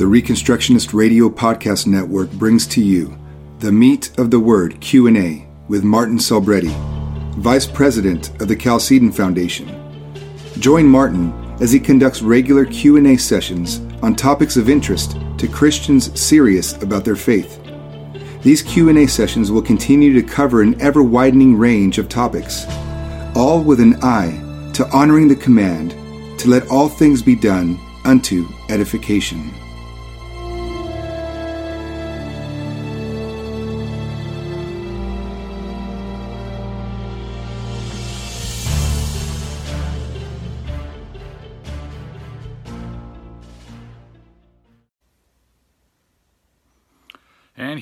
the Reconstructionist Radio Podcast Network brings to you the Meat of the Word Q&A with Martin Selbrede, Vice President of the Chalcedon Foundation. Join Martin as he conducts regular Q&A sessions on topics of interest to Christians serious about their faith. These Q&A sessions will continue to cover an ever-widening range of topics, all with an eye to honoring the command to let all things be done unto edification.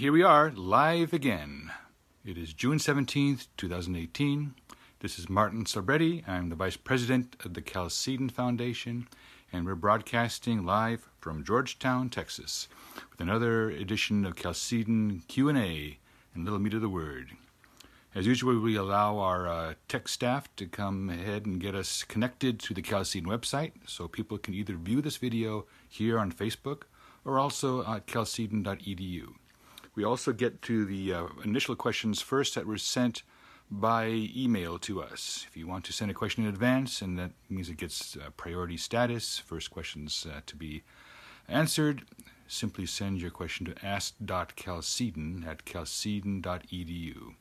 Here we are, live again. It is June 17th, 2018. This is Martin Selbrede. I'm the Vice President of the Chalcedon Foundation, and we're broadcasting live from Georgetown, Texas, with another edition of Chalcedon Q&A and Little Meat of the Word. As usual, we allow our uh, tech staff to come ahead and get us connected to the Chalcedon website so people can either view this video here on Facebook or also at chalcedon.edu. We also get to the uh, initial questions first that were sent by email to us. If you want to send a question in advance, and that means it gets uh, priority status, first questions uh, to be answered, simply send your question to ask.chalcedon at chalcedon.edu.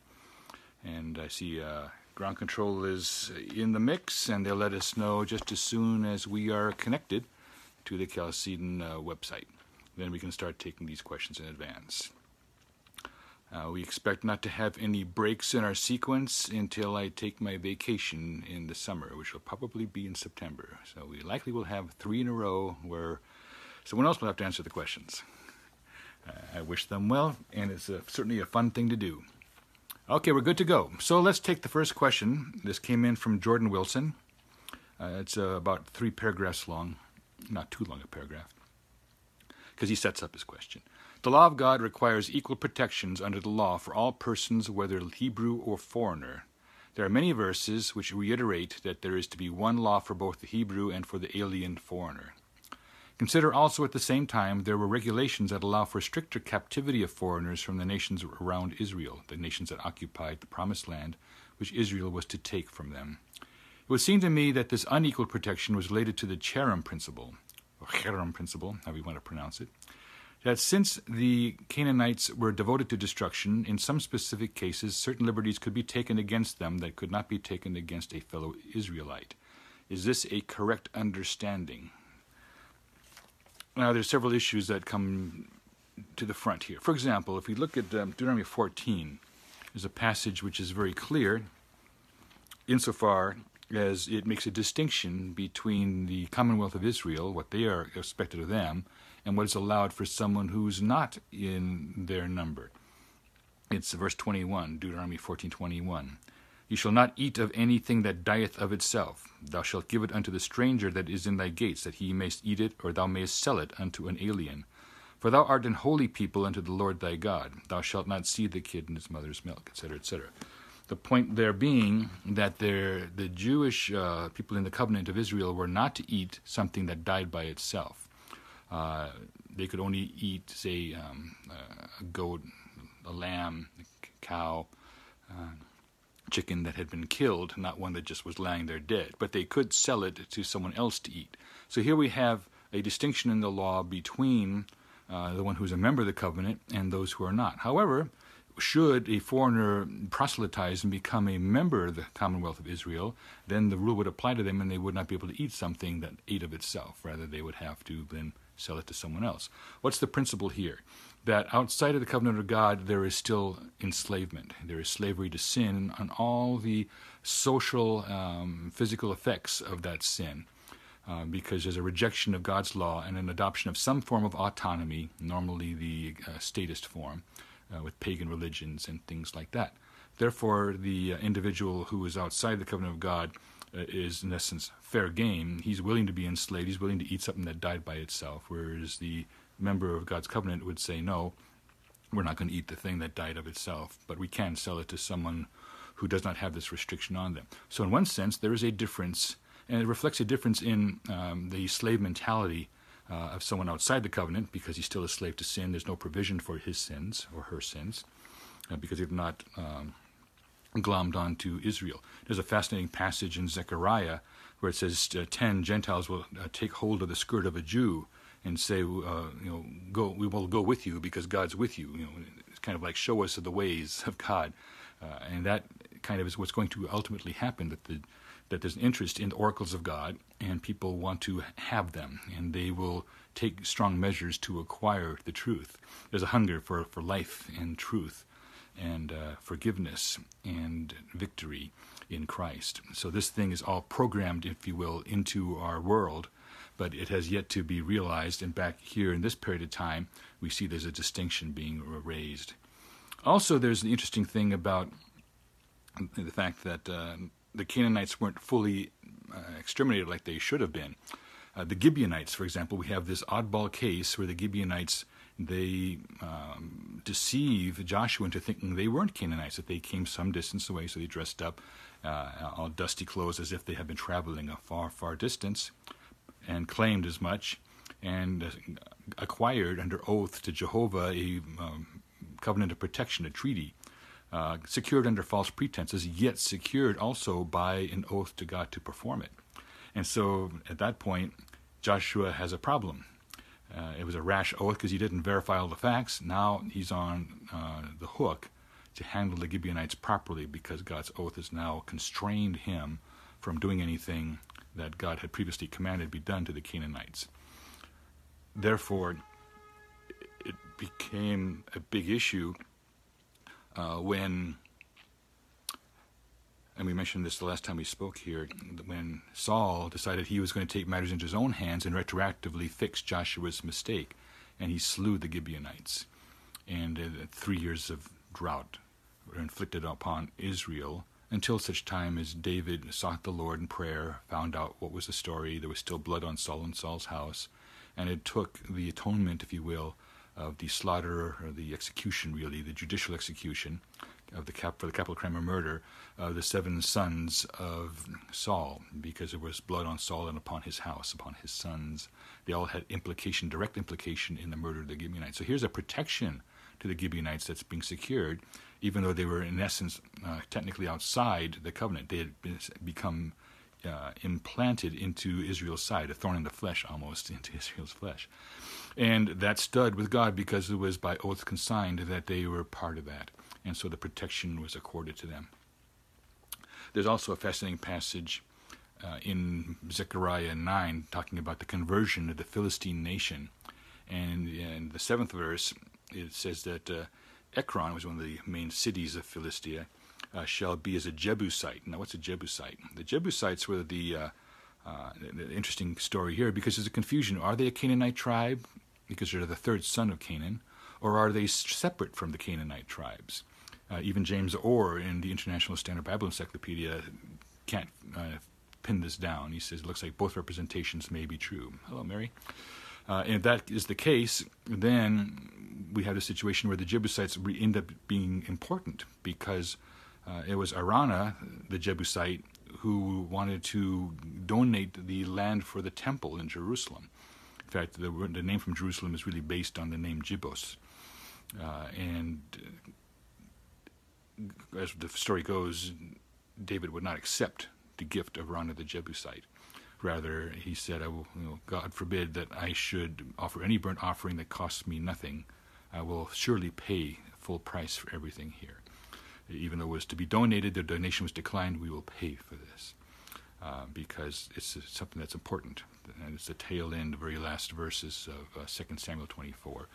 And I see uh, ground control is in the mix, and they'll let us know just as soon as we are connected to the Chalcedon uh, website. Then we can start taking these questions in advance. Uh, we expect not to have any breaks in our sequence until I take my vacation in the summer, which will probably be in September. So we likely will have three in a row where someone else will have to answer the questions. Uh, I wish them well, and it's a, certainly a fun thing to do. Okay, we're good to go. So let's take the first question. This came in from Jordan Wilson. Uh, it's uh, about three paragraphs long, not too long a paragraph, because he sets up his question. The law of God requires equal protections under the law for all persons, whether Hebrew or foreigner. There are many verses which reiterate that there is to be one law for both the Hebrew and for the alien foreigner. Consider also at the same time there were regulations that allow for stricter captivity of foreigners from the nations around Israel, the nations that occupied the promised land, which Israel was to take from them. It would seem to me that this unequal protection was related to the cherem principle, or principle, however you want to pronounce it, that since the Canaanites were devoted to destruction, in some specific cases, certain liberties could be taken against them that could not be taken against a fellow Israelite. Is this a correct understanding? Now, there's several issues that come to the front here. For example, if we look at um, Deuteronomy 14, there's a passage which is very clear insofar as it makes a distinction between the Commonwealth of Israel, what they are expected of them, and what is allowed for someone who's not in their number. It's verse 21, Deuteronomy 14:21. You shall not eat of anything that dieth of itself. Thou shalt give it unto the stranger that is in thy gates, that he mayst eat it, or thou mayest sell it unto an alien. For thou art an holy people unto the Lord thy God. Thou shalt not see the kid in his mother's milk, etc., etc. The point there being that the Jewish uh, people in the covenant of Israel were not to eat something that died by itself. Uh, they could only eat, say, um, a goat, a lamb, a cow, uh, chicken that had been killed, not one that just was lying there dead. But they could sell it to someone else to eat. So here we have a distinction in the law between uh, the one who's a member of the covenant and those who are not. However, should a foreigner proselytize and become a member of the Commonwealth of Israel, then the rule would apply to them and they would not be able to eat something that ate of itself. Rather, they would have to then sell it to someone else. What's the principle here? That outside of the covenant of God, there is still enslavement. There is slavery to sin and all the social, um, physical effects of that sin. Uh, because there's a rejection of God's law and an adoption of some form of autonomy, normally the uh, statist form, uh, with pagan religions and things like that. Therefore, the uh, individual who is outside the covenant of God is in essence fair game. He's willing to be enslaved. He's willing to eat something that died by itself. Whereas the member of God's covenant would say, no, we're not going to eat the thing that died of itself, but we can sell it to someone who does not have this restriction on them. So, in one sense, there is a difference, and it reflects a difference in um, the slave mentality uh, of someone outside the covenant because he's still a slave to sin. There's no provision for his sins or her sins uh, because they've not um, glommed onto Israel. There's a fascinating passage in Zechariah where it says uh, ten Gentiles will uh, take hold of the skirt of a Jew and say, uh, you know, go, we will go with you because God's with you. You know, it's kind of like show us the ways of God, uh, and that kind of is what's going to ultimately happen. That the that there's an interest in the oracles of God, and people want to have them, and they will take strong measures to acquire the truth. There's a hunger for, for life and truth, and uh, forgiveness and victory in Christ. So this thing is all programmed, if you will, into our world, but it has yet to be realized. And back here in this period of time, we see there's a distinction being raised. Also, there's an interesting thing about the fact that uh, the Canaanites weren't fully uh, exterminated like they should have been. Uh, the Gibeonites, for example, we have this oddball case where the Gibeonites they um, deceive Joshua into thinking they weren't Canaanites, that they came some distance away, so they dressed up uh, all dusty clothes as if they had been traveling a far, far distance, and claimed as much, and uh, acquired under oath to Jehovah a um, covenant of protection, a treaty uh, secured under false pretenses, yet secured also by an oath to God to perform it. And so at that point, Joshua has a problem. Uh, it was a rash oath because he didn't verify all the facts. Now he's on uh, the hook to handle the Gibeonites properly because God's oath has now constrained him from doing anything that God had previously commanded be done to the Canaanites. Therefore, it became a big issue uh, when, and we mentioned this the last time we spoke here, when Saul decided he was going to take matters into his own hands and retroactively fix Joshua's mistake, and he slew the Gibeonites. And uh, three years of drought were inflicted upon Israel until such time as David sought the Lord in prayer, found out what was the story. There was still blood on Saul and Saul's house, and it took the atonement, if you will, of the slaughter or the execution, really, the judicial execution of the cap for the capital crime of murder of the seven sons of Saul, because there was blood on Saul and upon his house, upon his sons. They all had implication, direct implication in the murder of the Gibeonites. So here's a protection to the Gibeonites that's being secured, even though they were in essence uh, technically outside the covenant. They had been, become uh, implanted into Israel's side, a thorn in the flesh almost into Israel's flesh. And that stood with God because it was by oath consigned that they were part of that. And so the protection was accorded to them. There's also a fascinating passage uh, in Zechariah 9 talking about the conversion of the Philistine nation. And in the seventh verse, it says that uh, Ekron was one of the main cities of Philistia, uh, shall be as a Jebusite. Now, what's a Jebusite? The Jebusites were the, uh, uh, the interesting story here because there's a confusion. Are they a Canaanite tribe? because they're the third son of Canaan, or are they separate from the Canaanite tribes? Uh, even James Orr in the International Standard Bible Encyclopedia can't uh, pin this down. He says it looks like both representations may be true. Hello, Mary. Uh, and if that is the case, then we have a situation where the Jebusites end up being important because uh, it was Araunah, the Jebusite, who wanted to donate the land for the temple in Jerusalem. In fact, the, the name from Jerusalem is really based on the name Jebus. Uh, and uh, as the story goes, David would not accept the gift of Araunah the Jebusite. Rather, he said, will, you know, God forbid that I should offer any burnt offering that costs me nothing. I will surely pay full price for everything here. Even though it was to be donated, the donation was declined, we will pay for this. Uh, because it's something that's important. And it's the tail end, the very last verses of uh, 2 Samuel 24,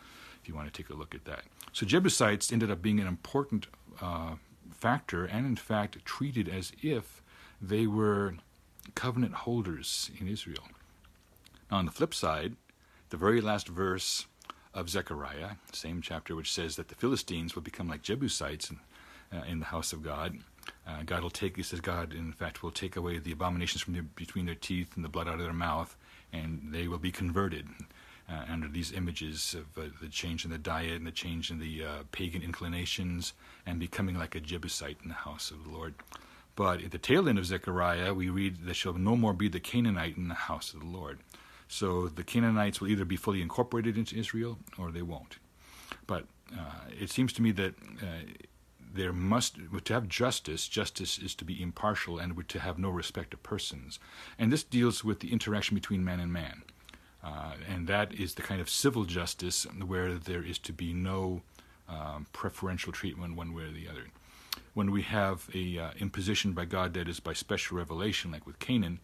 if you want to take a look at that. So Jebusites ended up being an important uh, factor, and in fact treated as if they were covenant holders in Israel. Now, on the flip side, the very last verse of Zechariah, same chapter, which says that the Philistines will become like Jebusites in, uh, in the house of God, uh, God will take, he says, God, in fact, will take away the abominations from their, between their teeth and the blood out of their mouth, and they will be converted uh, under these images of uh, the change in the diet and the change in the uh, pagan inclinations and becoming like a Jebusite in the house of the Lord. But at the tail end of Zechariah, we read, There shall no more be the Canaanite in the house of the Lord. So the Canaanites will either be fully incorporated into Israel or they won't. But uh, it seems to me that uh, there must to have justice. Justice is to be impartial and to have no respect of persons, and this deals with the interaction between man and man, uh, and that is the kind of civil justice where there is to be no um, preferential treatment one way or the other. When we have a uh, imposition by God that is by special revelation, like with Canaan,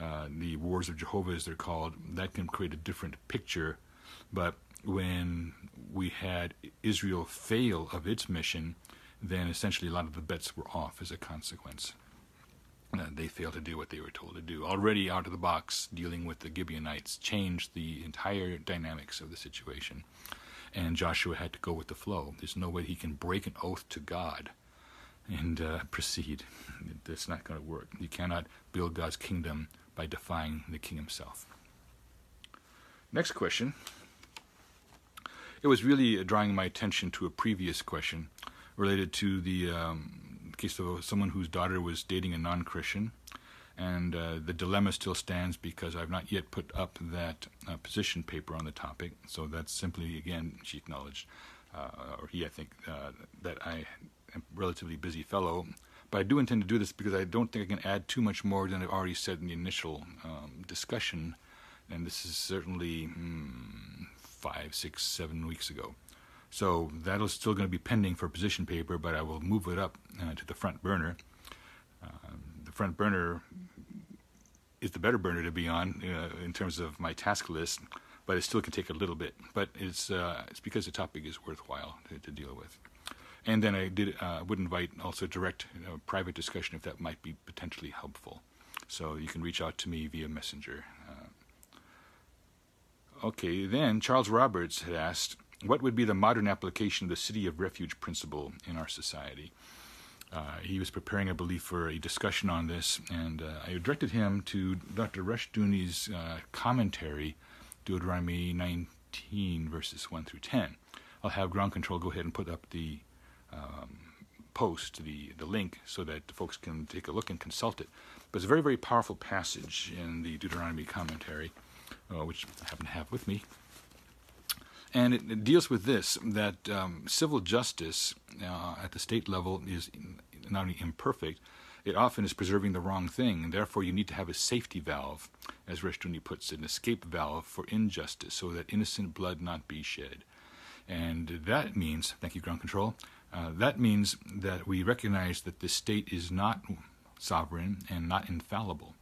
uh, the wars of Jehovah, as they're called, that can create a different picture. But when we had Israel fail of its mission, then essentially a lot of the bets were off as a consequence. Uh, they failed to do what they were told to do. Already out of the box, dealing with the Gibeonites changed the entire dynamics of the situation. And Joshua had to go with the flow. There's no way he can break an oath to God and uh, proceed. That's not going to work. You cannot build God's kingdom by defying the king himself. Next question. It was really drawing my attention to a previous question related to the um, case of someone whose daughter was dating a non Christian. And uh, the dilemma still stands because I've not yet put up that uh, position paper on the topic. So that's simply, again, she acknowledged, uh, or he, I think, uh, that I am a relatively busy fellow. But I do intend to do this because I don't think I can add too much more than I've already said in the initial um, discussion. And this is certainly mm, five, six, seven weeks ago. So that is still going to be pending for position paper, but I will move it up uh, to the front burner. Uh, the front burner is the better burner to be on uh, in terms of my task list, but it still can take a little bit. But it's uh, it's because the topic is worthwhile to, to deal with. And then I did uh, would invite also direct you know, private discussion if that might be potentially helpful. So you can reach out to me via messenger. Uh, okay, then Charles Roberts had asked what would be the modern application of the city of refuge principle in our society? Uh, he was preparing, I believe, for a discussion on this, and uh, I directed him to Dr. Rushdoony's uh, commentary, Deuteronomy 19, verses 1 through 10. I'll have ground control go ahead and put up the um, post, the, the link, so that folks can take a look and consult it. But it's a very, very powerful passage in the Deuteronomy commentary, uh, which I happen to have with me. And it, it deals with this that um, civil justice uh, at the state level is not only imperfect, it often is preserving the wrong thing, and therefore you need to have a safety valve, as Rushdoony puts it, an escape valve for injustice, so that innocent blood not be shed. And that means, thank you, ground control, uh, that means that we recognize that the state is not sovereign and not infallible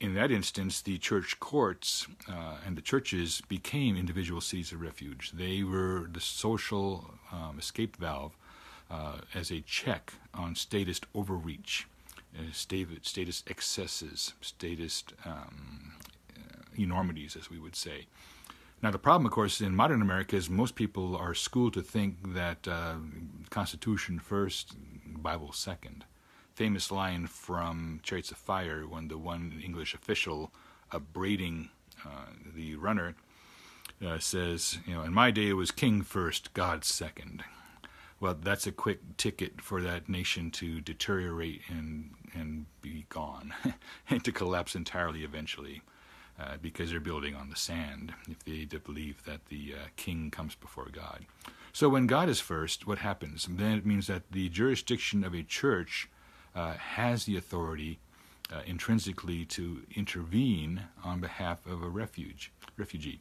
in that instance, the church courts uh, and the churches became individual cities of refuge. They were the social um, escape valve uh, as a check on statist overreach, uh, statist excesses, statist um, uh, enormities, as we would say. Now, the problem, of course, in modern America is most people are schooled to think that uh, Constitution first, Bible second famous line from Chariots of Fire when the one English official upbraiding uh, the runner uh, says, you know, in my day it was king first, God second. Well, that's a quick ticket for that nation to deteriorate and and be gone, and to collapse entirely eventually, uh, because they're building on the sand. If they believe that the uh, king comes before God, so when God is first, what happens? Then it means that the jurisdiction of a church uh, has the authority uh, intrinsically to intervene on behalf of a refuge, refugee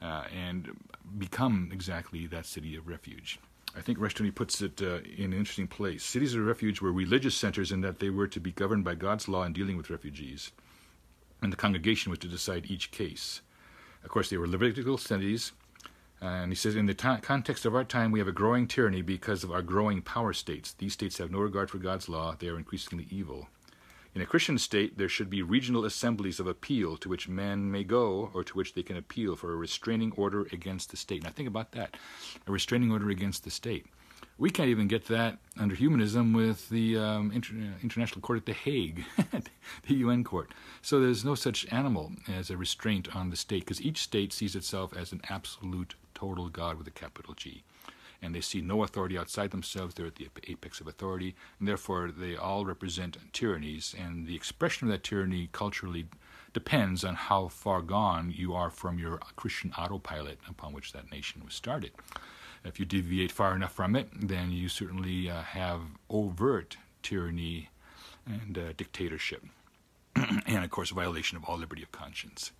uh, and become exactly that city of refuge. I think Rushdoony puts it uh, in an interesting place. Cities of refuge were religious centers in that they were to be governed by God's law in dealing with refugees, and the congregation was to decide each case. Of course, they were Levitical cities and he says, in the context of our time, we have a growing tyranny because of our growing power states. These states have no regard for God's law, they are increasingly evil. In a Christian state, there should be regional assemblies of appeal to which men may go or to which they can appeal for a restraining order against the state. Now, think about that a restraining order against the state. We can't even get that under humanism with the um, Inter- International Court at The Hague, the UN court. So there's no such animal as a restraint on the state because each state sees itself as an absolute total God with a capital G. And they see no authority outside themselves. They're at the apex of authority. And therefore, they all represent tyrannies. And the expression of that tyranny culturally depends on how far gone you are from your Christian autopilot upon which that nation was started. If you deviate far enough from it, then you certainly uh, have overt tyranny and uh, dictatorship, and of course, violation of all liberty of conscience.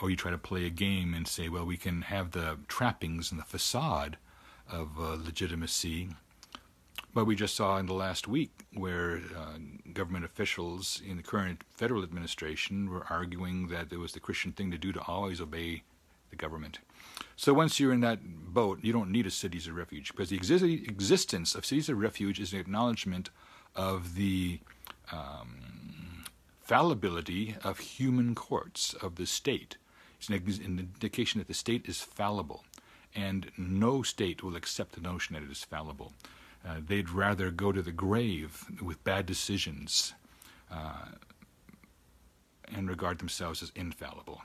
Or you try to play a game and say, well, we can have the trappings and the facade of uh, legitimacy. But we just saw in the last week where uh, government officials in the current federal administration were arguing that it was the Christian thing to do to always obey the government. So once you're in that boat, you don't need a cities of refuge because the exi- existence of cities of refuge is an acknowledgement of the um, fallibility of human courts of the state. It's an, an indication that the state is fallible, and no state will accept the notion that it is fallible. Uh, they'd rather go to the grave with bad decisions uh, and regard themselves as infallible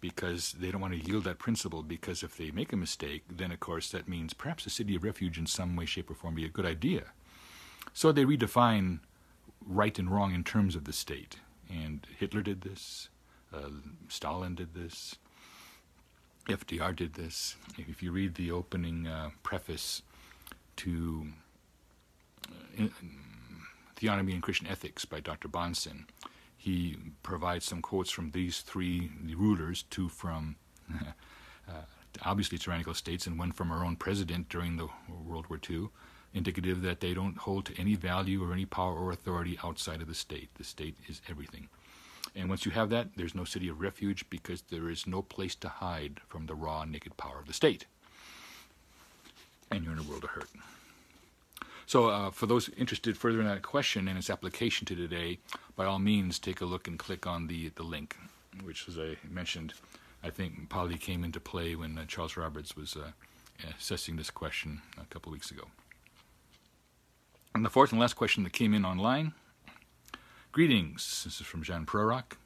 because they don't want to yield that principle because if they make a mistake, then of course that means perhaps a city of refuge in some way, shape, or form be a good idea. So they redefine right and wrong in terms of the state. And Hitler did this, uh, Stalin did this, FDR did this. If you read the opening uh, preface to uh, Theonomy and Christian Ethics by Dr. Bahnsen, he provides some quotes from these three rulers, two from uh, obviously tyrannical states and one from our own president during the World War II, indicative that they don't hold to any value or any power or authority outside of the state. The state is everything. And once you have that, there's no city of refuge because there is no place to hide from the raw, naked power of the state. And you're in a world of hurt. So, uh, for those interested further in that question and its application to today, by all means, take a look and click on the, the link, which, as I mentioned, I think probably came into play when uh, Charles Roberts was uh, assessing this question a couple weeks ago. And the fourth and last question that came in online Greetings, this is from Jean Prorock.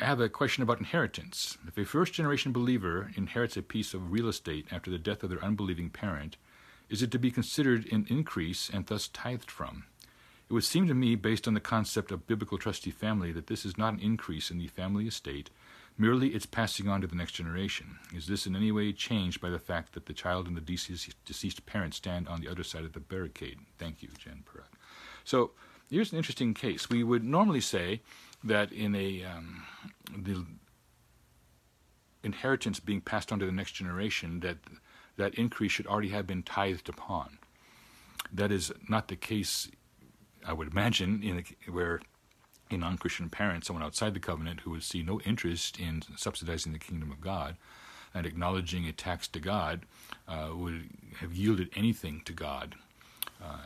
I have a question about inheritance. If a first generation believer inherits a piece of real estate after the death of their unbelieving parent, is it to be considered an increase and thus tithed from? It would seem to me, based on the concept of biblical trustee family, that this is not an increase in the family estate, merely its passing on to the next generation. Is this in any way changed by the fact that the child and the deceased, parent stand on the other side of the barricade? Thank you, Jen Perrott. So here's an interesting case. We would normally say that in a um, the inheritance being passed on to the next generation, that that increase should already have been tithed upon. That is not the case, I would imagine, in where a non Christian parent, someone outside the covenant who would see no interest in subsidizing the kingdom of God and acknowledging a tax to God, uh, would have yielded anything to God. Uh,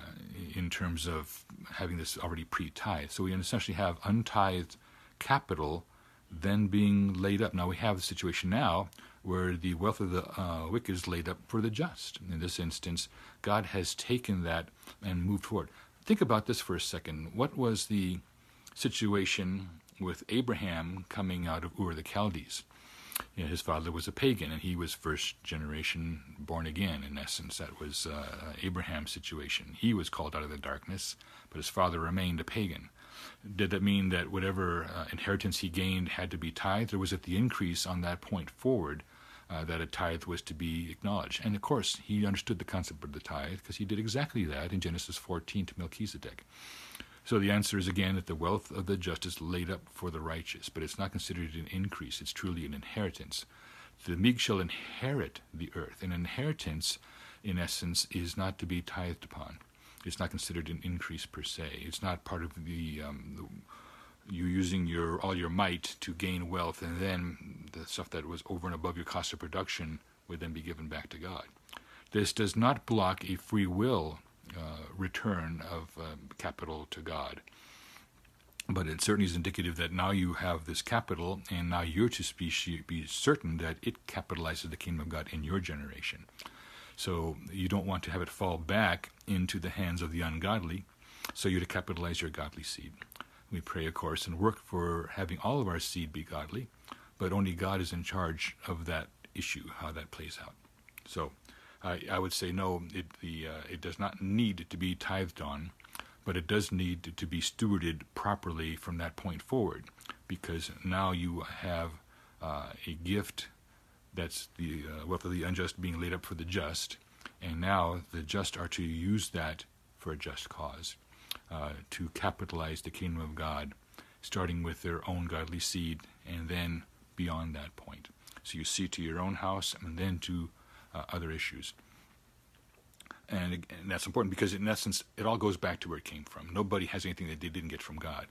in terms of having this already pre-tithed, so we essentially have untithed capital then being laid up. Now we have the situation now where the wealth of the uh, wicked is laid up for the just. In this instance, God has taken that and moved forward. Think about this for a second. What was the situation with Abraham coming out of Ur the Chaldees? You know, his father was a pagan, and he was first generation born again. In essence, that was uh, Abraham's situation. He was called out of the darkness, but his father remained a pagan. Did that mean that whatever uh, inheritance he gained had to be tithed, or was it the increase on that point forward uh, that a tithe was to be acknowledged. And of course, he understood the concept of the tithe because he did exactly that in Genesis 14 to Melchizedek. So the answer is again that the wealth of the just is laid up for the righteous, but it's not considered an increase, it's truly an inheritance. The meek shall inherit the earth. An inheritance, in essence, is not to be tithed upon. It's not considered an increase per se. It's not part of the, um, the you using your all your might to gain wealth, and then the stuff that was over and above your cost of production would then be given back to God. This does not block a free will return of uh, capital to God, but it certainly is indicative that now you have this capital, and now you're to be, be certain that it capitalizes the kingdom of God in your generation. So you don't want to have it fall back into the hands of the ungodly. So you're to capitalize your godly seed. We pray, of course, and work for having all of our seed be godly, but only God is in charge of that issue, how that plays out. So I, I would say no, it, the, uh, it does not need to be tithed on, but it does need to be stewarded properly from that point forward, because now you have uh, a gift that's the uh, wealth of the unjust being laid up for the just, and now the just are to use that for a just cause, uh, to capitalize the kingdom of God, starting with their own godly seed, and then beyond that point. So you see to your own house, and then to uh, other issues. And, and, that's important because, in essence, it all goes back to where it came from. Nobody has anything that they didn't get from God.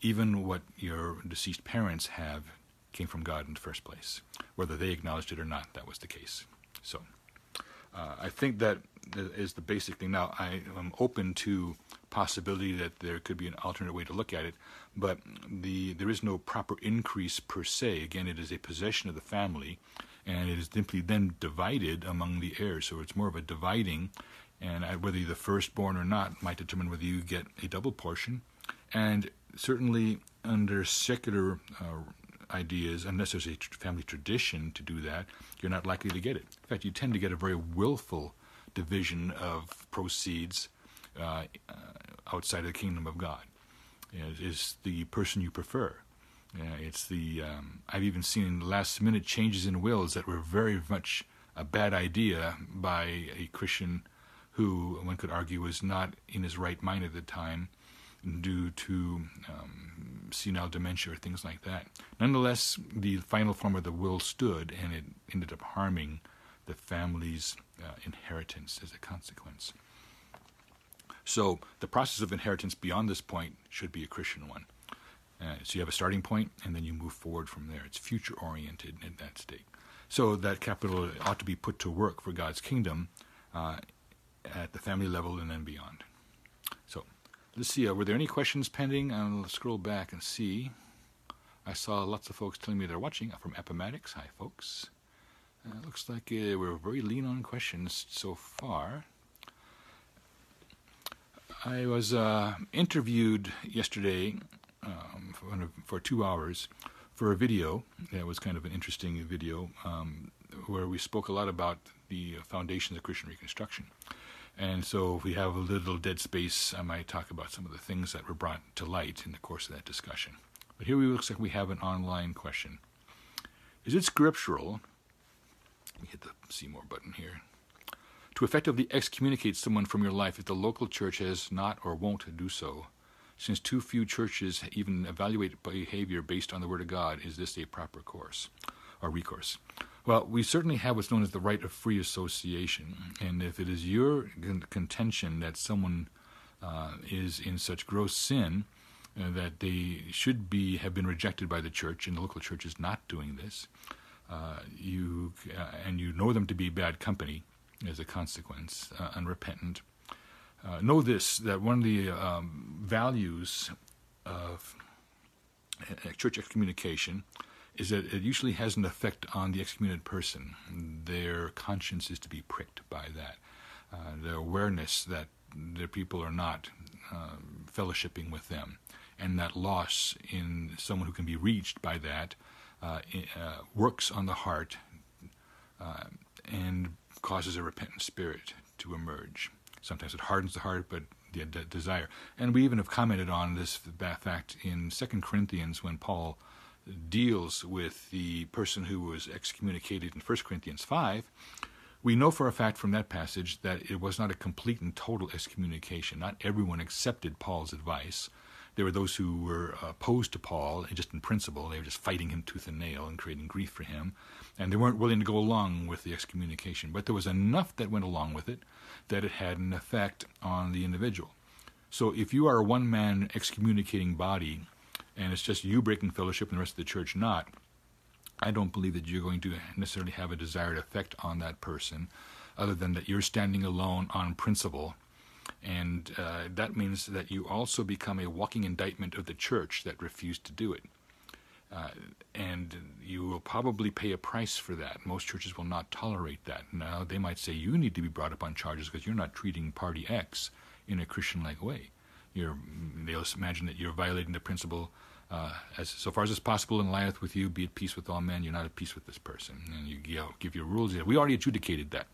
Even what your deceased parents have came from God in the first place. Whether they acknowledged it or not, that was the case. So uh, I think that is the basic thing. Now, I am open to possibility that there could be an alternate way to look at it, but the there is no proper increase per se. Again, it is a possession of the family, and it is simply then divided among the heirs. So it's more of a dividing, and whether you're the firstborn or not might determine whether you get a double portion. And certainly under secular uh, ideas, unless there's a family tradition to do that, you're not likely to get it. In fact, you tend to get a very willful division of proceeds uh, uh, outside of the kingdom of God. Is the person you prefer. It's the um, I've even seen last minute changes in wills that were very much a bad idea by a Christian who one could argue was not in his right mind at the time due to um, senile dementia or things like that. Nonetheless, the final form of the will stood, and it ended up harming the family's uh, inheritance as a consequence. So, the process of inheritance beyond this point should be a Christian one. Uh, so, you have a starting point, and then you move forward from there. It's future oriented at that state. So, that capital ought to be put to work for God's kingdom uh, at the family level and then beyond. So, Let's see, uh, were there any questions pending? I'll scroll back and see. I saw lots of folks telling me they're watching from Appomattox. Hi, folks. Uh, looks like uh, we're very lean on questions so far. I was uh, interviewed yesterday um, for, for, two hours for a video. That was kind of an interesting video um, where we spoke a lot about the foundations of Christian Reconstruction. And so, if we have a little dead space, I might talk about some of the things that were brought to light in the course of that discussion. But here we looks like we have an online question. Is it scriptural? Let me hit the see more button here. To effectively excommunicate someone from your life if the local church has not or won't do so, since too few churches even evaluate behavior based on the Word of God, is this a proper course or recourse? Well, we certainly have what's known as the right of free association. And if it is your contention that someone uh, is in such gross sin uh, that they should be have been rejected by the church, and the local church is not doing this, uh, you uh, and you know them to be bad company as a consequence, uh, unrepentant. Uh, know this that one of the um, values of church excommunication is that it usually has an effect on the excommunicated person. Their conscience is to be pricked by that. Uh, the awareness that their people are not uh, fellowshipping with them, and that loss in someone who can be reached by that uh, uh works on the heart uh, and causes a repentant spirit to emerge. Sometimes it hardens the heart, but the desire. And we even have commented on this fact in Second Corinthians when Paul deals with the person who was excommunicated in 1 Corinthians 5, we know for a fact from that passage that it was not a complete and total excommunication. Not everyone accepted Paul's advice. There were those who were opposed to Paul, just in principle. They were just fighting him tooth and nail and creating grief for him. And they weren't willing to go along with the excommunication. But there was enough that went along with it that it had an effect on the individual. So if you are a one man excommunicating body, and it's just you breaking fellowship and the rest of the church not, I don't believe that you're going to necessarily have a desired effect on that person, other than that you're standing alone on principle. And uh, that means that you also become a walking indictment of the church that refused to do it. Uh, and you will probably pay a price for that. Most churches will not tolerate that. Now, they might say you need to be brought up on charges because you're not treating party X in a Christian like way. You're, they'll imagine that you're violating the principle uh, as so far as it's possible and lieth with you, be at peace with all men. You're not at peace with this person, and you, you know, give your rules. We already adjudicated that,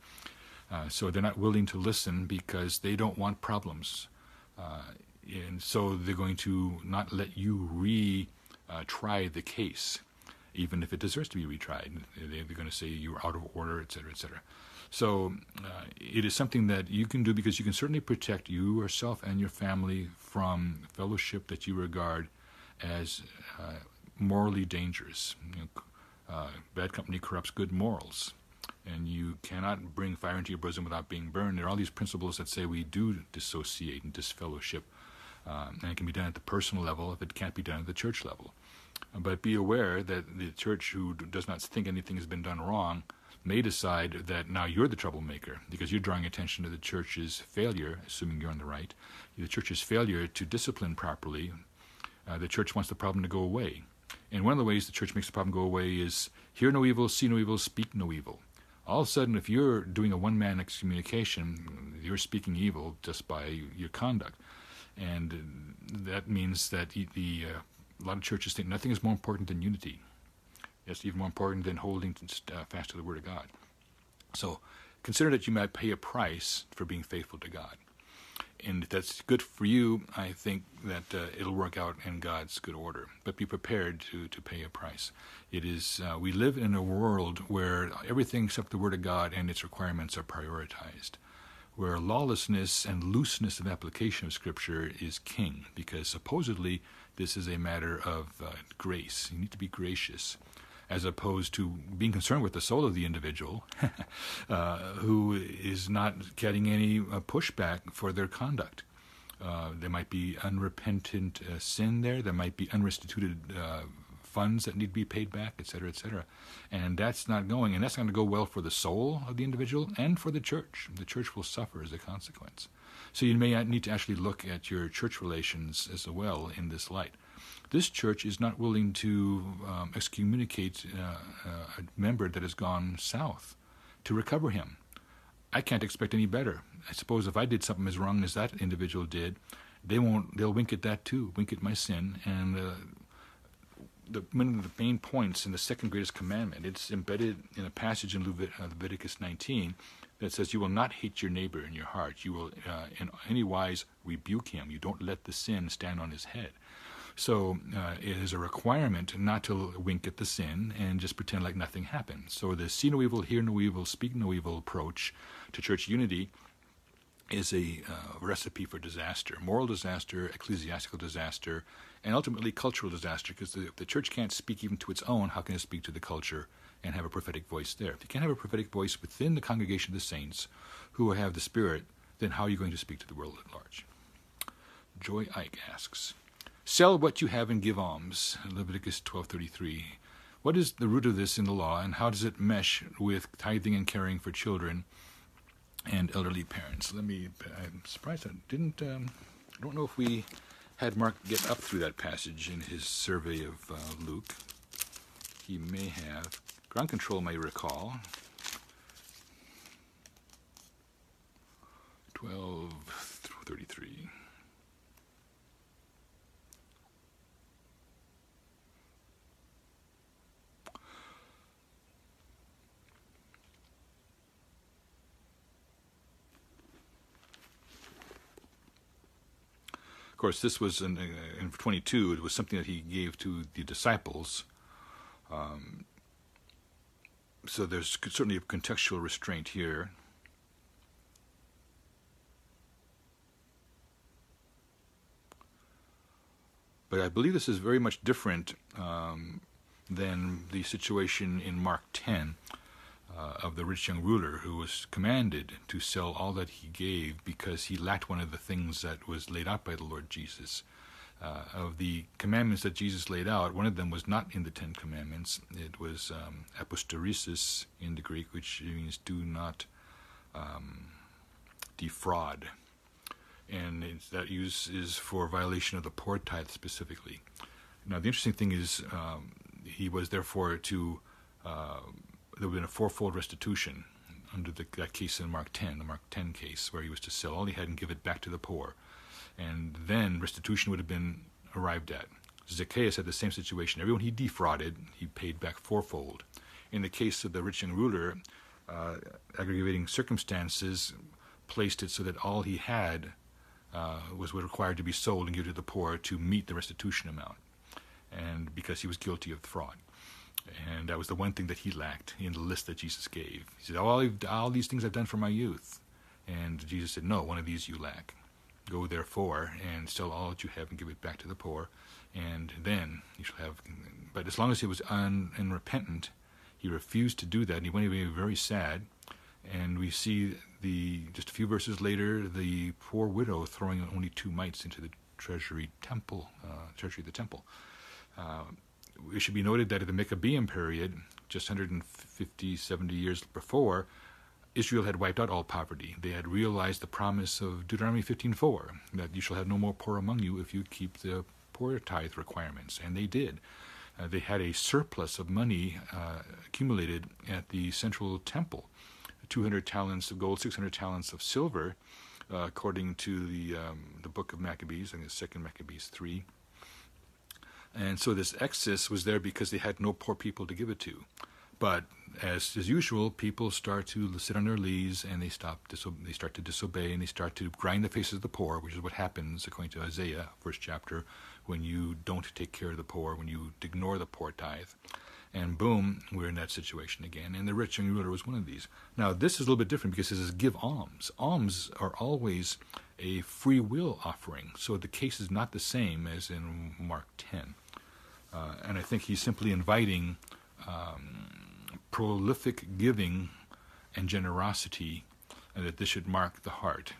uh, so they're not willing to listen because they don't want problems. Uh, and so they're going to not let you re uh, try the case, even if it deserves to be retried. They're going to say you're out of order, et cetera, et cetera. So uh, it is something that you can do because you can certainly protect you yourself and your family from fellowship that you regard as uh, morally dangerous. You know, uh, bad company corrupts good morals. And you cannot bring fire into your bosom without being burned. There are all these principles that say we do dissociate and disfellowship. Um, and it can be done at the personal level if it can't be done at the church level. But be aware that the church who does not think anything has been done wrong may decide that now you're the troublemaker because you're drawing attention to the church's failure, assuming you're on the right, the church's failure to discipline properly. Uh, the church wants the problem to go away. And one of the ways the church makes the problem go away is hear no evil, see no evil, speak no evil. All of a sudden, if you're doing a one man excommunication, you're speaking evil just by your conduct. And that means that the, uh, a lot of churches think nothing is more important than unity. It's even more important than holding uh, fast to the Word of God. So consider that you might pay a price for being faithful to God. And if that's good for you, I think that uh, it'll work out in God's good order. But be prepared to, to pay a price. It is uh, we live in a world where everything except the Word of God and its requirements are prioritized, where lawlessness and looseness of application of Scripture is king, because supposedly this is a matter of uh, grace. You need to be gracious as opposed to being concerned with the soul of the individual uh, who is not getting any uh, pushback for their conduct. Uh, there might be unrepentant uh, sin there, there might be unrestituted uh, funds that need to be paid back, etc., etc. And that's not going, and that's not going to go well for the soul of the individual and for the church. The church will suffer as a consequence. So you may need to actually look at your church relations as well in this light. This church is not willing to um, excommunicate uh, uh, a member that has gone south to recover him. I can't expect any better. I suppose if I did something as wrong as that individual did, they won't. They'll wink at that too, wink at my sin. And uh, the one of the main points in the second greatest commandment, it's embedded in a passage in uh, Leviticus 19 that says, "You will not hate your neighbor in your heart. You will, uh, in any wise, rebuke him. You don't let the sin stand on his head." So uh, it is a requirement not to wink at the sin and just pretend like nothing happened. So the see no evil, hear no evil, speak no evil approach to church unity is a uh, recipe for disaster moral disaster, ecclesiastical disaster, and ultimately cultural disaster because the, the church can't speak even to its own. How can it speak to the culture and have a prophetic voice there? If you can't have a prophetic voice within the congregation of the saints who have the Spirit, then how are you going to speak to the world at large? Joy Ike asks. Sell what you have and give alms. Leviticus 12:33. What is the root of this in the law, and how does it mesh with tithing and caring for children and elderly parents? Let me. I'm surprised I didn't. Um, I don't know if we had Mark get up through that passage in his survey of uh, Luke. He may have. Ground control may recall. 12:33. Of course, this was in, uh, in 22. It was something that he gave to the disciples. Um, so there's certainly a contextual restraint here. But I believe this is very much different um, than the situation in Mark 10 uh, of the rich young ruler who was commanded to sell all that he gave because he lacked one of the things that was laid out by the Lord Jesus. Uh, of the commandments that Jesus laid out, one of them was not in the Ten Commandments. It was um, apostoresis in the Greek, which means do not um, defraud. And that use is for violation of the poor tithe specifically. Now, the interesting thing is, um, he was therefore to uh, there would have been a fourfold restitution under the, that case in Mark 10, the Mark 10 case, where he was to sell all he had and give it back to the poor. And then restitution would have been arrived at. Zacchaeus had the same situation. Everyone he defrauded, he paid back fourfold. In the case of the rich young ruler, uh, aggravating circumstances placed it so that all he had uh, was required to be sold and given to the poor to meet the restitution amount, and because he was guilty of fraud. And that was the one thing that he lacked in the list that Jesus gave. He said, all, all these things I've done for my youth. And Jesus said, No, one of these you lack. Go therefore and sell all that you have and give it back to the poor, and then you shall have. But as long as he was un, unrepentant, he refused to do that, and he went away very sad. And we see the just a few verses later, the poor widow throwing only two mites into the treasury temple, uh, treasury of the temple. Uh, it should be noted that in the Maccabean period, just 150, 70 years before, Israel had wiped out all poverty. They had realized the promise of Deuteronomy 15:4 that you shall have no more poor among you if you keep the poor tithe requirements, and they did. Uh, they had a surplus of money uh, accumulated at the central temple, 200 talents of gold, 600 talents of silver, uh, according to the um, the book of Maccabees, I think it's Second Maccabees three. And so this excess was there because they had no poor people to give it to. But as is usual, people start to sit on their lees and they stop. They start to disobey and they start to grind the faces of the poor, which is what happens according to Isaiah, first chapter, when you don't take care of the poor, when you ignore the poor tithe. And boom, we're in that situation again. And the rich young ruler was one of these. Now, this is a little bit different because it says give alms. Alms are always a free will offering. So the case is not the same as in Mark 10. Uh, and I think he's simply inviting um, prolific giving and generosity, and that this should mark the heart.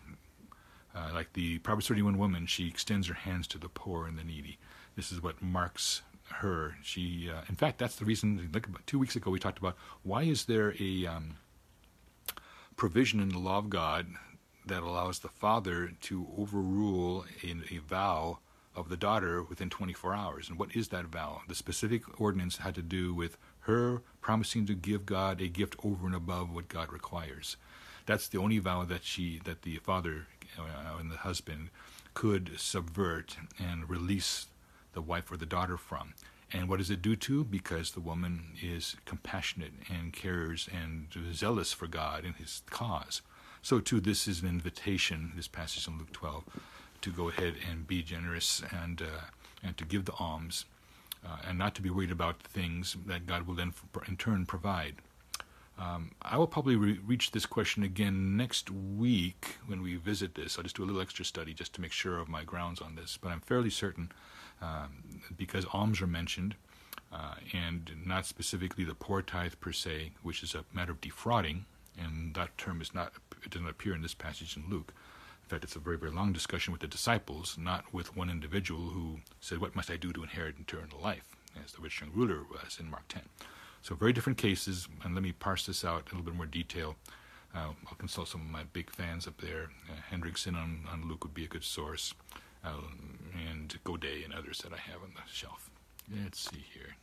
Uh, like the Proverbs 31 woman, she extends her hands to the poor and the needy. This is what marks her. She, uh, in fact, that's the reason. Like two weeks ago, we talked about why is there a um, provision in the law of God that allows the father to overrule a, a vow of the daughter within 24 hours. And what is that vow? The specific ordinance had to do with her promising to give God a gift over and above what God requires. That's the only vow that she, that the father uh, and the husband could subvert and release the wife or the daughter from. And what does it do to? Because the woman is compassionate and cares and zealous for God and His cause. So, too, this is an invitation, this passage in Luke 12, to go ahead and be generous and, uh, and to give the alms uh, and not to be worried about things that God will then, in turn, provide. Um, I will probably re- reach this question again next week when we visit this. I'll just do a little extra study just to make sure of my grounds on this. But I'm fairly certain, um, because alms are mentioned, uh, and not specifically the poor tithe per se, which is a matter of defrauding, and that term is not it doesn't appear in this passage in Luke. In fact, it's a very very long discussion with the disciples, not with one individual who said, "What must I do to inherit eternal life?" as the rich young ruler was in Mark 10. So very different cases, and let me parse this out in a little bit more detail. Uh, I'll consult some of my big fans up there. Uh, Hendriksen on, on Luke would be a good source, uh, and Godet and others that I have on the shelf. Let's see here.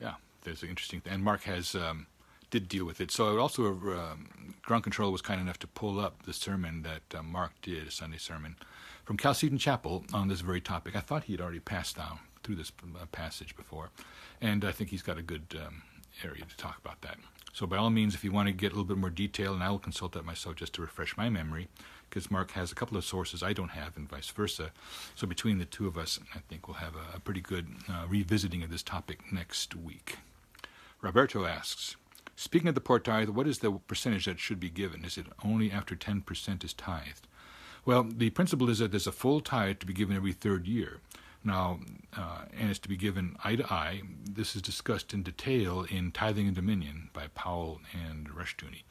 Yeah, there's an interesting thing. And Mark has um, did deal with it. So also, um, Ground Control was kind enough to pull up the sermon that uh, Mark did, a Sunday sermon, from Chalcedon Chapel on this very topic. I thought he had already passed down through this uh, passage before, and I think he's got a good um, area to talk about that. So by all means, if you want to get a little bit more detail, and I will consult that myself just to refresh my memory, because Mark has a couple of sources I don't have, and vice versa. So between the two of us, I think we'll have a, a pretty good uh, revisiting of this topic next week. Roberto asks, speaking of the poor tithe, what is the percentage that should be given? Is it only after 10% is tithed? Well, the principle is that there's a full tithe to be given every third year. Now, uh, and it's to be given eye to eye. This is discussed in detail in Tithing and Dominion by Powell and Rushdoony.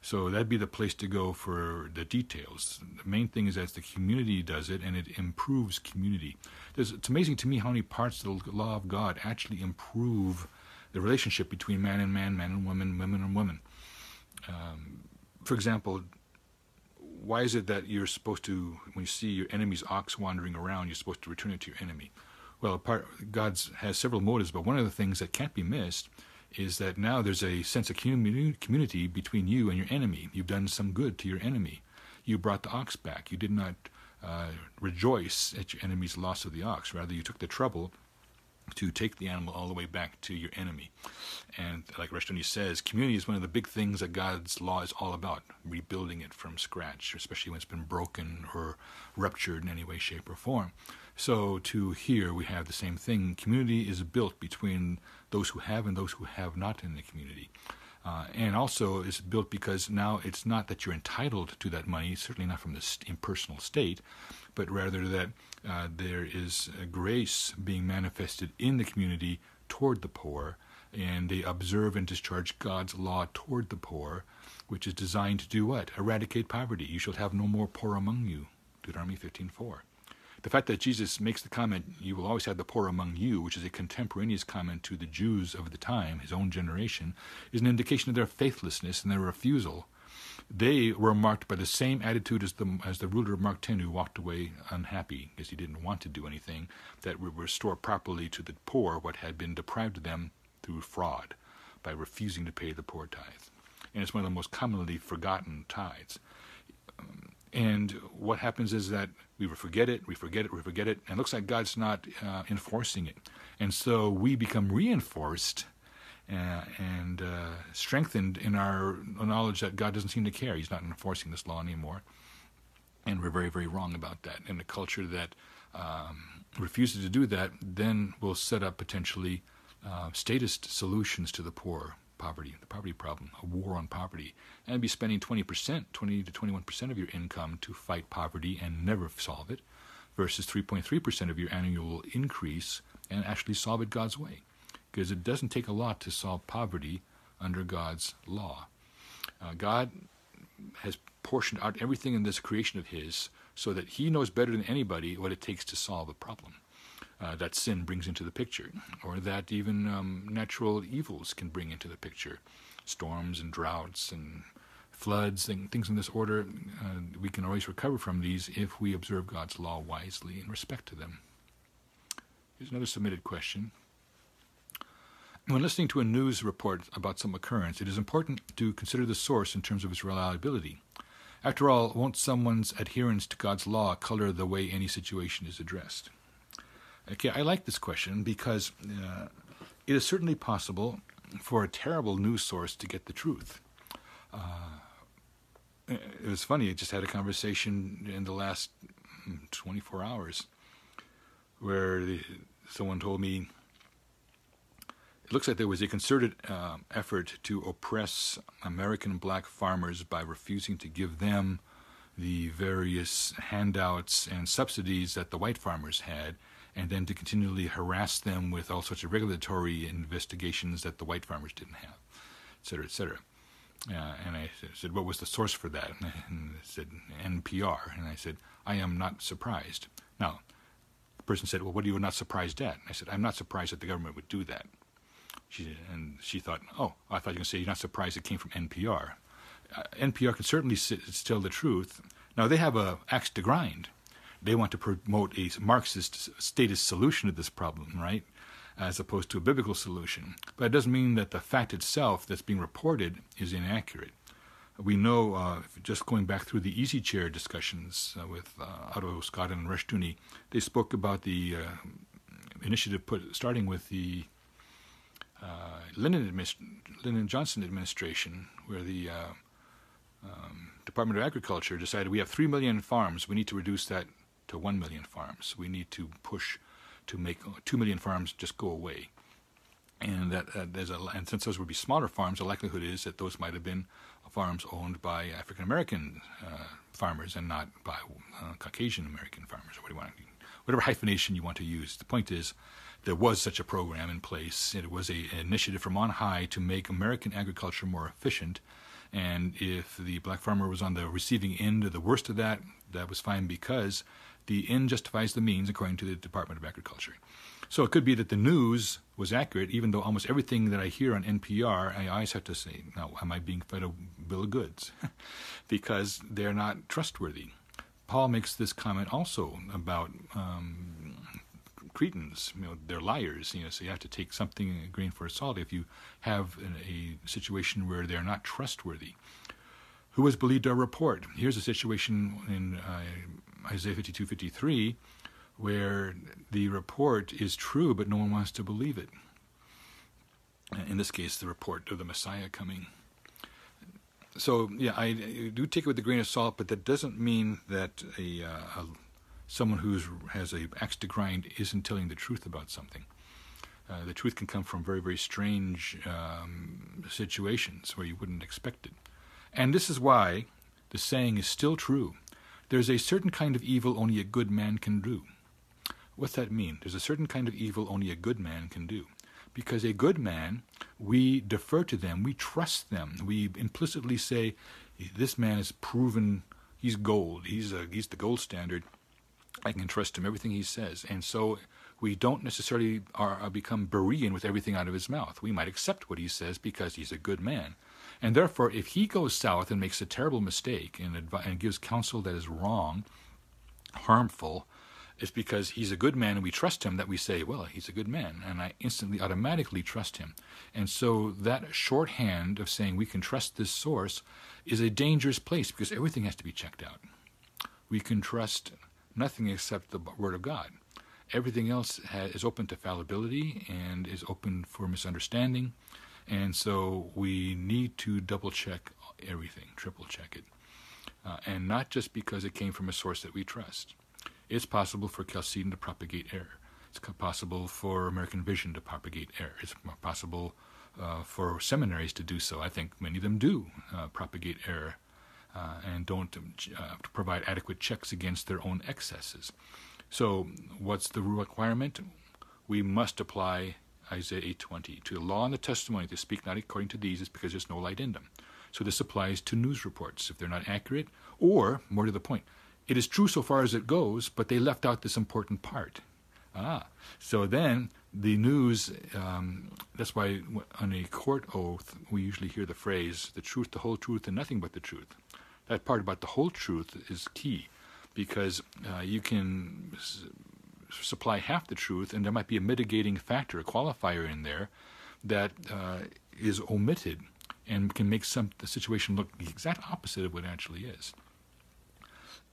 So that'd be the place to go for the details. The main thing is that the community does it and it improves community. There's, it's amazing to me how many parts of the law of God actually improve the relationship between man and man, man and woman, women and women. Um, for example, why is it that you're supposed to, when you see your enemy's ox wandering around, you're supposed to return it to your enemy? Well, God has several motives, but one of the things that can't be missed is that now there's a sense of community between you and your enemy. You've done some good to your enemy. You brought the ox back. You did not uh, rejoice at your enemy's loss of the ox. Rather, you took the trouble to take the animal all the way back to your enemy. And like Rushdoony says, community is one of the big things that God's law is all about, rebuilding it from scratch, especially when it's been broken or ruptured in any way, shape, or form. So to here we have the same thing. Community is built between those who have and those who have not in the community. Uh, and also is built because now it's not that you're entitled to that money, certainly not from the impersonal state, but rather that uh, there is grace being manifested in the community toward the poor, and they observe and discharge God's law toward the poor, which is designed to do what? Eradicate poverty. You shall have no more poor among you. Deuteronomy 15:4. The fact that Jesus makes the comment, "You will always have the poor among you," which is a contemporaneous comment to the Jews of the time, his own generation, is an indication of their faithlessness and their refusal they were marked by the same attitude as the as the ruler of Mark 10 who walked away unhappy because he didn't want to do anything that would restore properly to the poor what had been deprived of them through fraud by refusing to pay the poor tithe. And it's one of the most commonly forgotten tithes. Um, and what happens is that we forget it, we forget it, we forget it, and it looks like God's not uh, enforcing it. And so we become reinforced uh, and uh, strengthened in our knowledge that God doesn't seem to care. He's not enforcing this law anymore. And we're very, very wrong about that. And a culture that um, refuses to do that then will set up potentially uh, statist solutions to the poor poverty, the poverty problem, a war on poverty, and be spending 20%, 20 to 21% of your income to fight poverty and never solve it, versus 3.3% of your annual increase and actually solve it God's way because it doesn't take a lot to solve poverty under God's law. Uh, God has portioned out everything in this creation of His so that He knows better than anybody what it takes to solve a problem. Uh, that sin brings into the picture, or that even um, natural evils can bring into the picture. Storms and droughts and floods and things in this order, uh, we can always recover from these if we observe God's law wisely in respect to them. Here's another submitted question. When listening to a news report about some occurrence, it is important to consider the source in terms of its reliability. After all, won't someone's adherence to God's law color the way any situation is addressed? Okay, I like this question because uh, it is certainly possible for a terrible news source to get the truth. Uh, it was funny, I just had a conversation in the last 24 hours where the, someone told me it looks like there was a concerted uh, effort to oppress American black farmers by refusing to give them the various handouts and subsidies that the white farmers had, and then to continually harass them with all sorts of regulatory investigations that the white farmers didn't have, et cetera, et cetera. Uh, and I said, What was the source for that? And I said, NPR. And I said, I am not surprised. Now, the person said, Well, what are you not surprised at? And I said, I'm not surprised that the government would do that. She, and she thought, oh, I thought you were going to say you're not surprised it came from NPR. Uh, NPR can certainly tell the truth. Now, they have a axe to grind. They want to promote a Marxist statist solution to this problem, right? As opposed to a biblical solution. But it doesn't mean that the fact itself that's being reported is inaccurate. We know, uh, just going back through the easy chair discussions uh, with uh, Otto Scott and Rushdoony, they spoke about the uh, initiative put starting with the uh, Lyndon, Lyndon, Johnson administration, where the uh, um, Department of Agriculture decided we have 3 million farms, we need to reduce that to 1 million farms. We need to push to make 2 million farms just go away. And that uh, there's a, and since those would be smaller farms, the likelihood is that those might have been farms owned by African American uh, farmers and not by uh, Caucasian American farmers, or what you want, whatever hyphenation you want to use. The point is, there was such a program in place. It was a, an initiative from on high to make American agriculture more efficient. And if the black farmer was on the receiving end of the worst of that, that was fine because the end justifies the means, according to the Department of Agriculture. So it could be that the news was accurate, even though almost everything that I hear on NPR, I always have to say, now, am I being fed a bill of goods? because they're not trustworthy. Paul makes this comment also about um, Cretans, you know, they're liars. You know, so you have to take something grain for a salt if you have a situation where they're not trustworthy. Who has believed our report? Here's a situation in uh, Isaiah 52, 53, where the report is true, but no one wants to believe it. In this case, the report of the Messiah coming. So, yeah, I do take it with a grain of salt, but that doesn't mean that a, uh, a someone who has a axe to grind isn't telling the truth about something. Uh, the truth can come from very, very strange um, situations where you wouldn't expect it. And this is why the saying is still true. There's a certain kind of evil only a good man can do. What's that mean? There's a certain kind of evil only a good man can do. Because a good man, we defer to them, we trust them, we implicitly say, this man is proven, he's gold, he's, a, he's the gold standard. I can trust him, everything he says. And so we don't necessarily are, are become Berean with everything out of his mouth. We might accept what he says because he's a good man. And therefore, if he goes south and makes a terrible mistake and, advi- and gives counsel that is wrong, harmful, it's because he's a good man and we trust him that we say, well, he's a good man. And I instantly, automatically trust him. And so that shorthand of saying we can trust this source is a dangerous place because everything has to be checked out. We can trust nothing except the Word of God. Everything else is open to fallibility and is open for misunderstanding. And so we need to double check everything, triple check it. Uh, and not just because it came from a source that we trust. It's possible for Chalcedon to propagate error. It's possible for American Vision to propagate error. It's possible uh, for seminaries to do so. I think many of them do uh, propagate error uh, and don't uh, provide adequate checks against their own excesses. So, what's the requirement? We must apply Isaiah 8:20 to the law and the testimony to speak not according to these is because there's no light in them. So this applies to news reports if they're not accurate, or more to the point, it is true so far as it goes, but they left out this important part. Ah, so then the news. Um, that's why on a court oath we usually hear the phrase "the truth, the whole truth, and nothing but the truth." That part about the whole truth is key because uh, you can supply half the truth, and there might be a mitigating factor, a qualifier in there that uh, is omitted and can make some the situation look the exact opposite of what it actually is.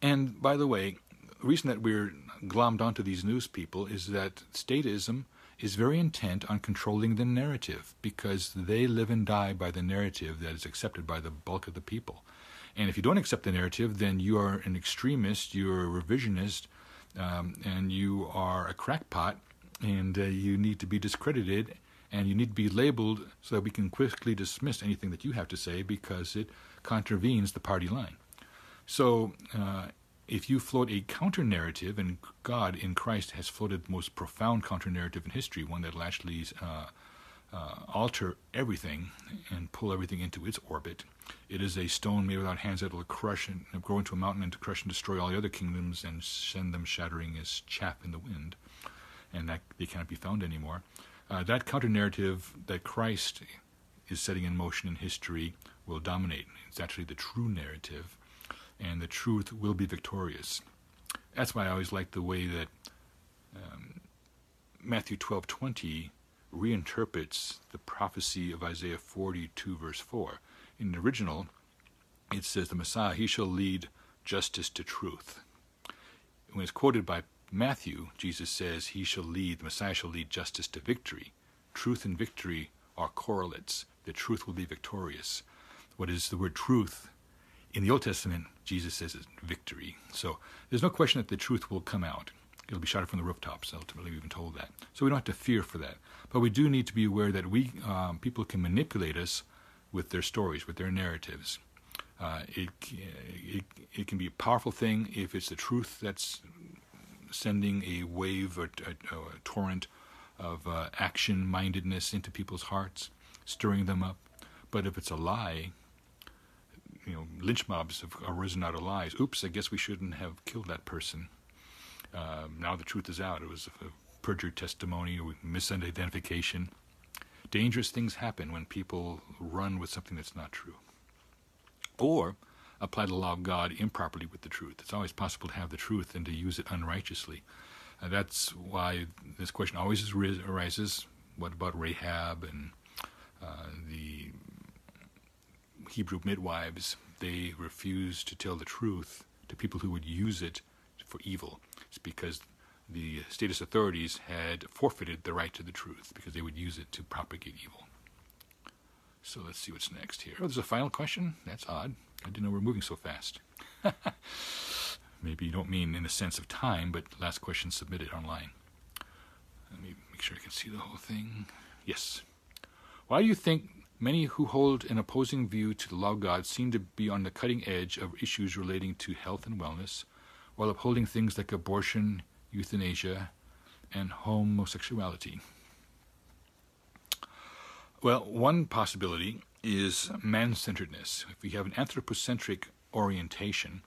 And by the way, the reason that we're glommed onto these news people is that statism is very intent on controlling the narrative because they live and die by the narrative that is accepted by the bulk of the people. And if you don't accept the narrative, then you are an extremist, you're a revisionist, um, and you are a crackpot, and uh, you need to be discredited, and you need to be labeled so that we can quickly dismiss anything that you have to say because it contravenes the party line. So, uh, if you float a counter narrative, and God in Christ has floated the most profound counter narrative in history, one that will actually uh, uh, alter everything and pull everything into its orbit. It is a stone made without hands that will crush and grow into a mountain and to crush and destroy all the other kingdoms and send them shattering as chaff in the wind, and that they cannot be found anymore. Uh, that counter narrative that Christ is setting in motion in history will dominate. It's actually the true narrative, and the truth will be victorious. That's why I always like the way that um, Matthew twelve twenty reinterprets the prophecy of Isaiah 42, verse 4. In the original, it says, The Messiah, he shall lead justice to truth. When it's quoted by Matthew, Jesus says, He shall lead, the Messiah shall lead justice to victory. Truth and victory are correlates. The truth will be victorious. What is the word truth? In the Old Testament, Jesus says victory. So there's no question that the truth will come out. It'll be shouted from the rooftops. Ultimately, we've been told that. So we don't have to fear for that. But we do need to be aware that we um, people can manipulate us with their stories, with their narratives. Uh, it, it it can be a powerful thing if it's the truth that's sending a wave or a, a torrent of uh, action-mindedness into people's hearts, stirring them up. But if it's a lie, you know, lynch mobs have arisen out of lies. Oops, I guess we shouldn't have killed that person. Uh, now the truth is out. It was a perjured testimony or misidentification. Dangerous things happen when people run with something that's not true. Or apply the law of God improperly with the truth. It's always possible to have the truth and to use it unrighteously. Uh, that's why this question always arises what about Rahab and uh, the Hebrew midwives? They refused to tell the truth to people who would use it for evil. It's because the status authorities had forfeited the right to the truth because they would use it to propagate evil. So let's see what's next here. Oh, there's a final question? That's odd. I didn't know we are moving so fast. Maybe you don't mean in the sense of time, but last question submitted online. Let me make sure I can see the whole thing. Yes. Why do you think many who hold an opposing view to the law of God seem to be on the cutting edge of issues relating to health and wellness, while upholding things like abortion, euthanasia, and homosexuality? Well, one possibility is man centeredness. If we have an anthropocentric orientation,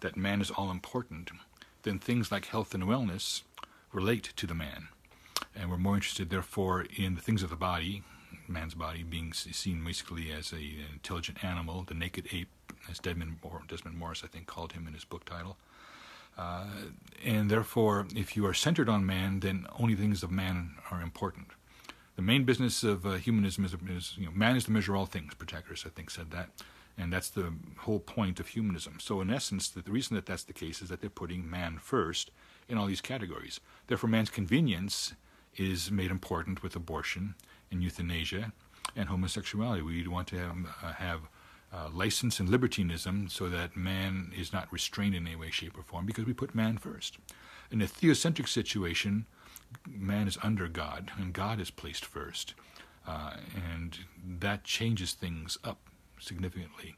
that man is all important, then things like health and wellness relate to the man. And we're more interested, therefore, in the things of the body, man's body being seen basically as a, an intelligent animal, the naked ape, as Desmond, Desmond Morris, I think, called him in his book title. Uh, and therefore, if you are centered on man, then only things of man are important the main business of uh, humanism is, is, you know, man is the measure all things. Protagoras, I think, said that. And that's the whole point of humanism. So, in essence, the, the reason that that's the case is that they're putting man first in all these categories. Therefore, man's convenience is made important with abortion and euthanasia and homosexuality. We want to have, uh, have uh, license and libertinism so that man is not restrained in any way, shape, or form because we put man first. In a theocentric situation, man is under God, and God is placed first. Uh, and that changes things up significantly.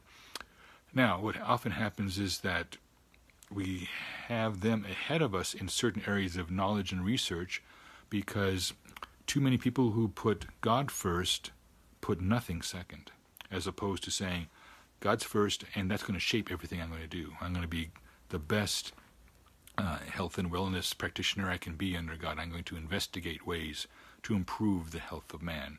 Now, what often happens is that we have them ahead of us in certain areas of knowledge and research because too many people who put God first put nothing second, as opposed to saying, God's first, and that's going to shape everything I'm going to do. I'm going to be the best uh, health and wellness practitioner I can be under God. I'm going to investigate ways to improve the health of man.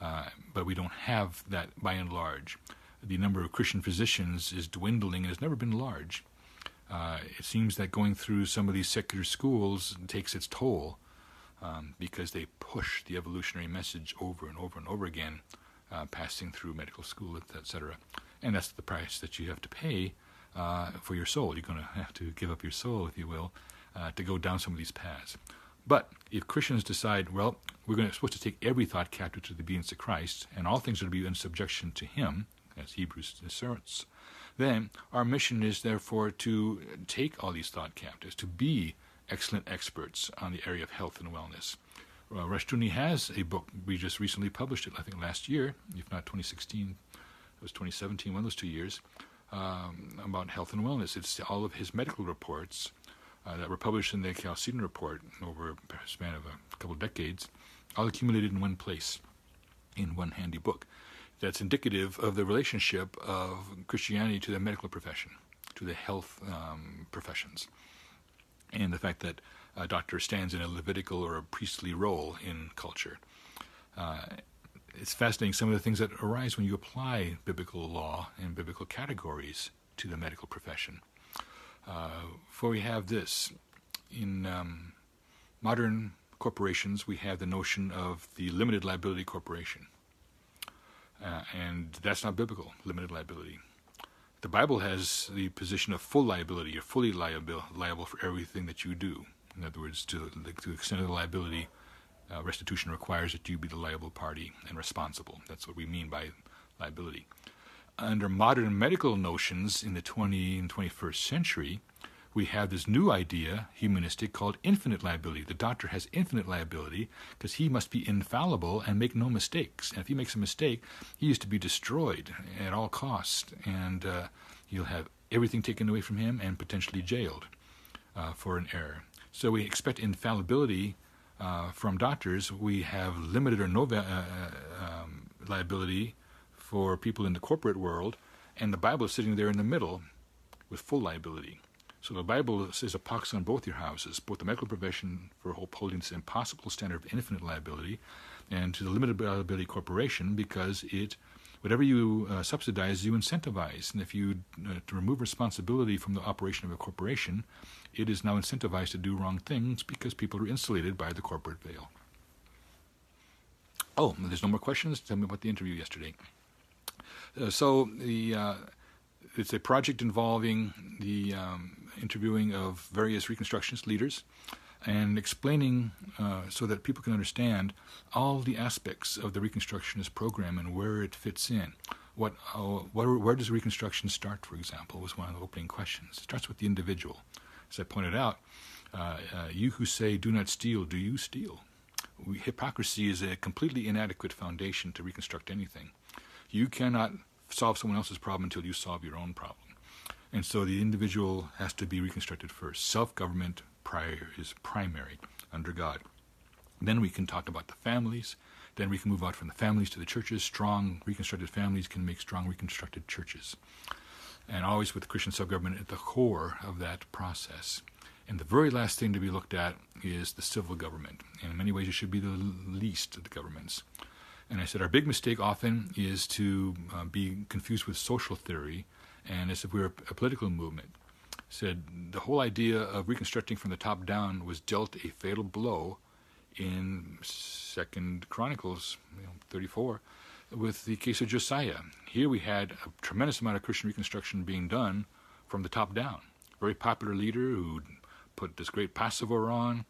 Uh, but we don't have that by and large. The number of Christian physicians is dwindling and has never been large. Uh, it seems that going through some of these secular schools takes its toll um, because they push the evolutionary message over and over and over again, uh, passing through medical school, etc. And that's the price that you have to pay uh, for your soul. You're going to have to give up your soul, if you will, uh, to go down some of these paths. But if Christians decide, well, we're going to, supposed to take every thought captive to the obedience of Christ, and all things are to be in subjection to Him, as Hebrews asserts, then our mission is therefore to take all these thought captives, to be excellent experts on the area of health and wellness. Uh, Rushdoony has a book. We just recently published it, I think last year, if not 2016. Was 2017, one of those two years um, about health and wellness. It's all of his medical reports uh, that were published in the Chalcedon Report over a span of a couple of decades, all accumulated in one place, in one handy book. That's indicative of the relationship of Christianity to the medical profession, to the health um, professions, and the fact that a doctor stands in a Levitical or a priestly role in culture. Uh, it's fascinating some of the things that arise when you apply biblical law and biblical categories to the medical profession. Uh, for we have this in um, modern corporations, we have the notion of the limited liability corporation, uh, and that's not biblical. Limited liability. The Bible has the position of full liability. You're fully liable, liable for everything that you do. In other words, to, to the extent of the liability uh, restitution requires that you be the liable party and responsible. That's what we mean by liability. Under modern medical notions in the 20th and 21st century, we have this new idea, humanistic, called infinite liability. The doctor has infinite liability because he must be infallible and make no mistakes. And if he makes a mistake, he is to be destroyed at all costs, and uh, he'll have everything taken away from him and potentially jailed uh, for an error. So we expect infallibility uh, from doctors, we have limited or no uh, uh, um, liability for people in the corporate world, and the Bible is sitting there in the middle with full liability. So the Bible says a pox on both your houses, both the medical profession for upholding this impossible standard of infinite liability, and to the limited liability corporation because it whatever you uh, subsidize, you incentivize. And if you uh, remove responsibility from the operation of a corporation, it is now incentivized to do wrong things because people are insulated by the corporate veil. Oh, there's no more questions. Tell me about the interview yesterday. Uh, so the uh, it's a project involving the um, interviewing of various Reconstructionist leaders and explaining uh, so that people can understand all the aspects of the Reconstructionist program and where it fits in. What, uh, where, does Reconstruction start, for example, was one of the opening questions. It starts with the individual. As I pointed out, uh, uh you who say, do not steal, do you steal? We, hypocrisy is a completely inadequate foundation to reconstruct anything. You cannot solve someone else's problem until you solve your own problem. And so the individual has to be reconstructed first. Self government prior is primary under God. Then we can talk about the families. Then we can move out from the families to the churches. Strong reconstructed families can make strong reconstructed churches. And always with Christian self government at the core of that process. And the very last thing to be looked at is the civil government. And in many ways, it should be the least of the governments. And I said our big mistake often is to uh, be confused with social theory and as if we were a political movement said the whole idea of reconstructing from the top down was dealt a fatal blow in Second Chronicles you know, 34 with the case of Josiah. Here we had a tremendous amount of Christian reconstruction being done from the top down. Very popular leader who put this great Passover on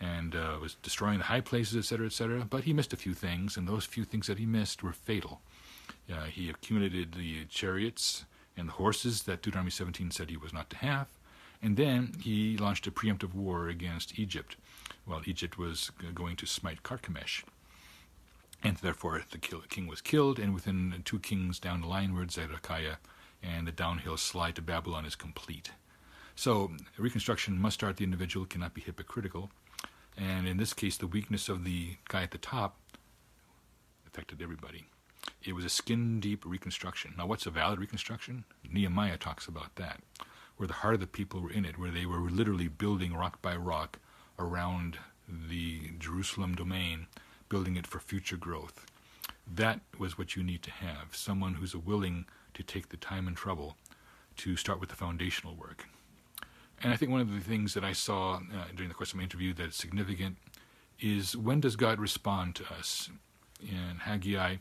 and uh, was destroying the high places, etc., etc. But he missed a few things, and those few things that he missed were fatal. Uh, he accumulated the chariots and the horses that Deuteronomy 17 said he was not to have. And then he launched a preemptive war against Egypt while Egypt was going to smite Carchemish. And therefore the king was killed, and within two kings down the line were Zedekiah, and the downhill slide to Babylon is complete. So reconstruction must start the individual, cannot be hypocritical. And in this case, the weakness of the guy at the top affected everybody. It was a skin deep reconstruction. Now, what's a valid reconstruction? Nehemiah talks about that, where the heart of the people were in it, where they were literally building rock by rock around the Jerusalem domain, building it for future growth. That was what you need to have someone who's willing to take the time and trouble to start with the foundational work. And I think one of the things that I saw uh, during the course of my interview that's significant is when does God respond to us? In Haggai,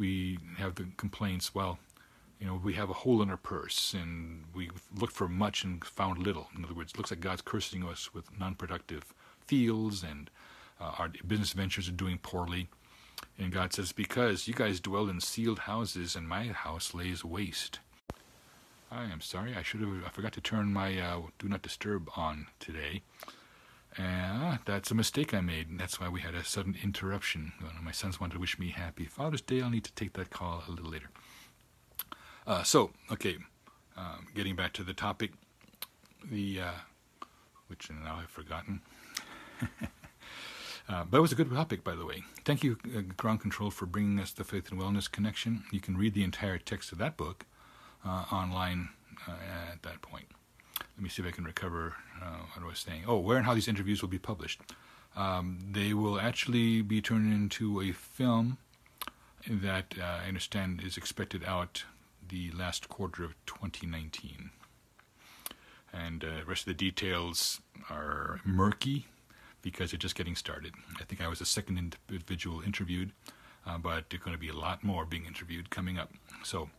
we have the complaints, well, you know, we have a hole in our purse and we looked for much and found little. In other words, it looks like God's cursing us with non productive fields and uh, our business ventures are doing poorly. And God says, Because you guys dwell in sealed houses and my house lays waste. I am sorry, I should have, I forgot to turn my uh, do not disturb on today. Uh, that's a mistake I made, and that's why we had a sudden interruption. my sons wanted to wish me happy Father's Day. I'll need to take that call a little later. Uh, so, okay, um, getting back to the topic, the uh, which now I've forgotten. uh, but it was a good topic, by the way. Thank you, uh, Ground Control, for bringing us the Faith and Wellness Connection. You can read the entire text of that book uh, online uh, at that point. Let me see if I can recover uh, what I was saying. Oh, where and how these interviews will be published. Um, they will actually be turned into a film that uh, I understand is expected out the last quarter of 2019. And uh, the rest of the details are murky because they're just getting started. I think I was the second individual interviewed, uh, but there's going to be a lot more being interviewed coming up. So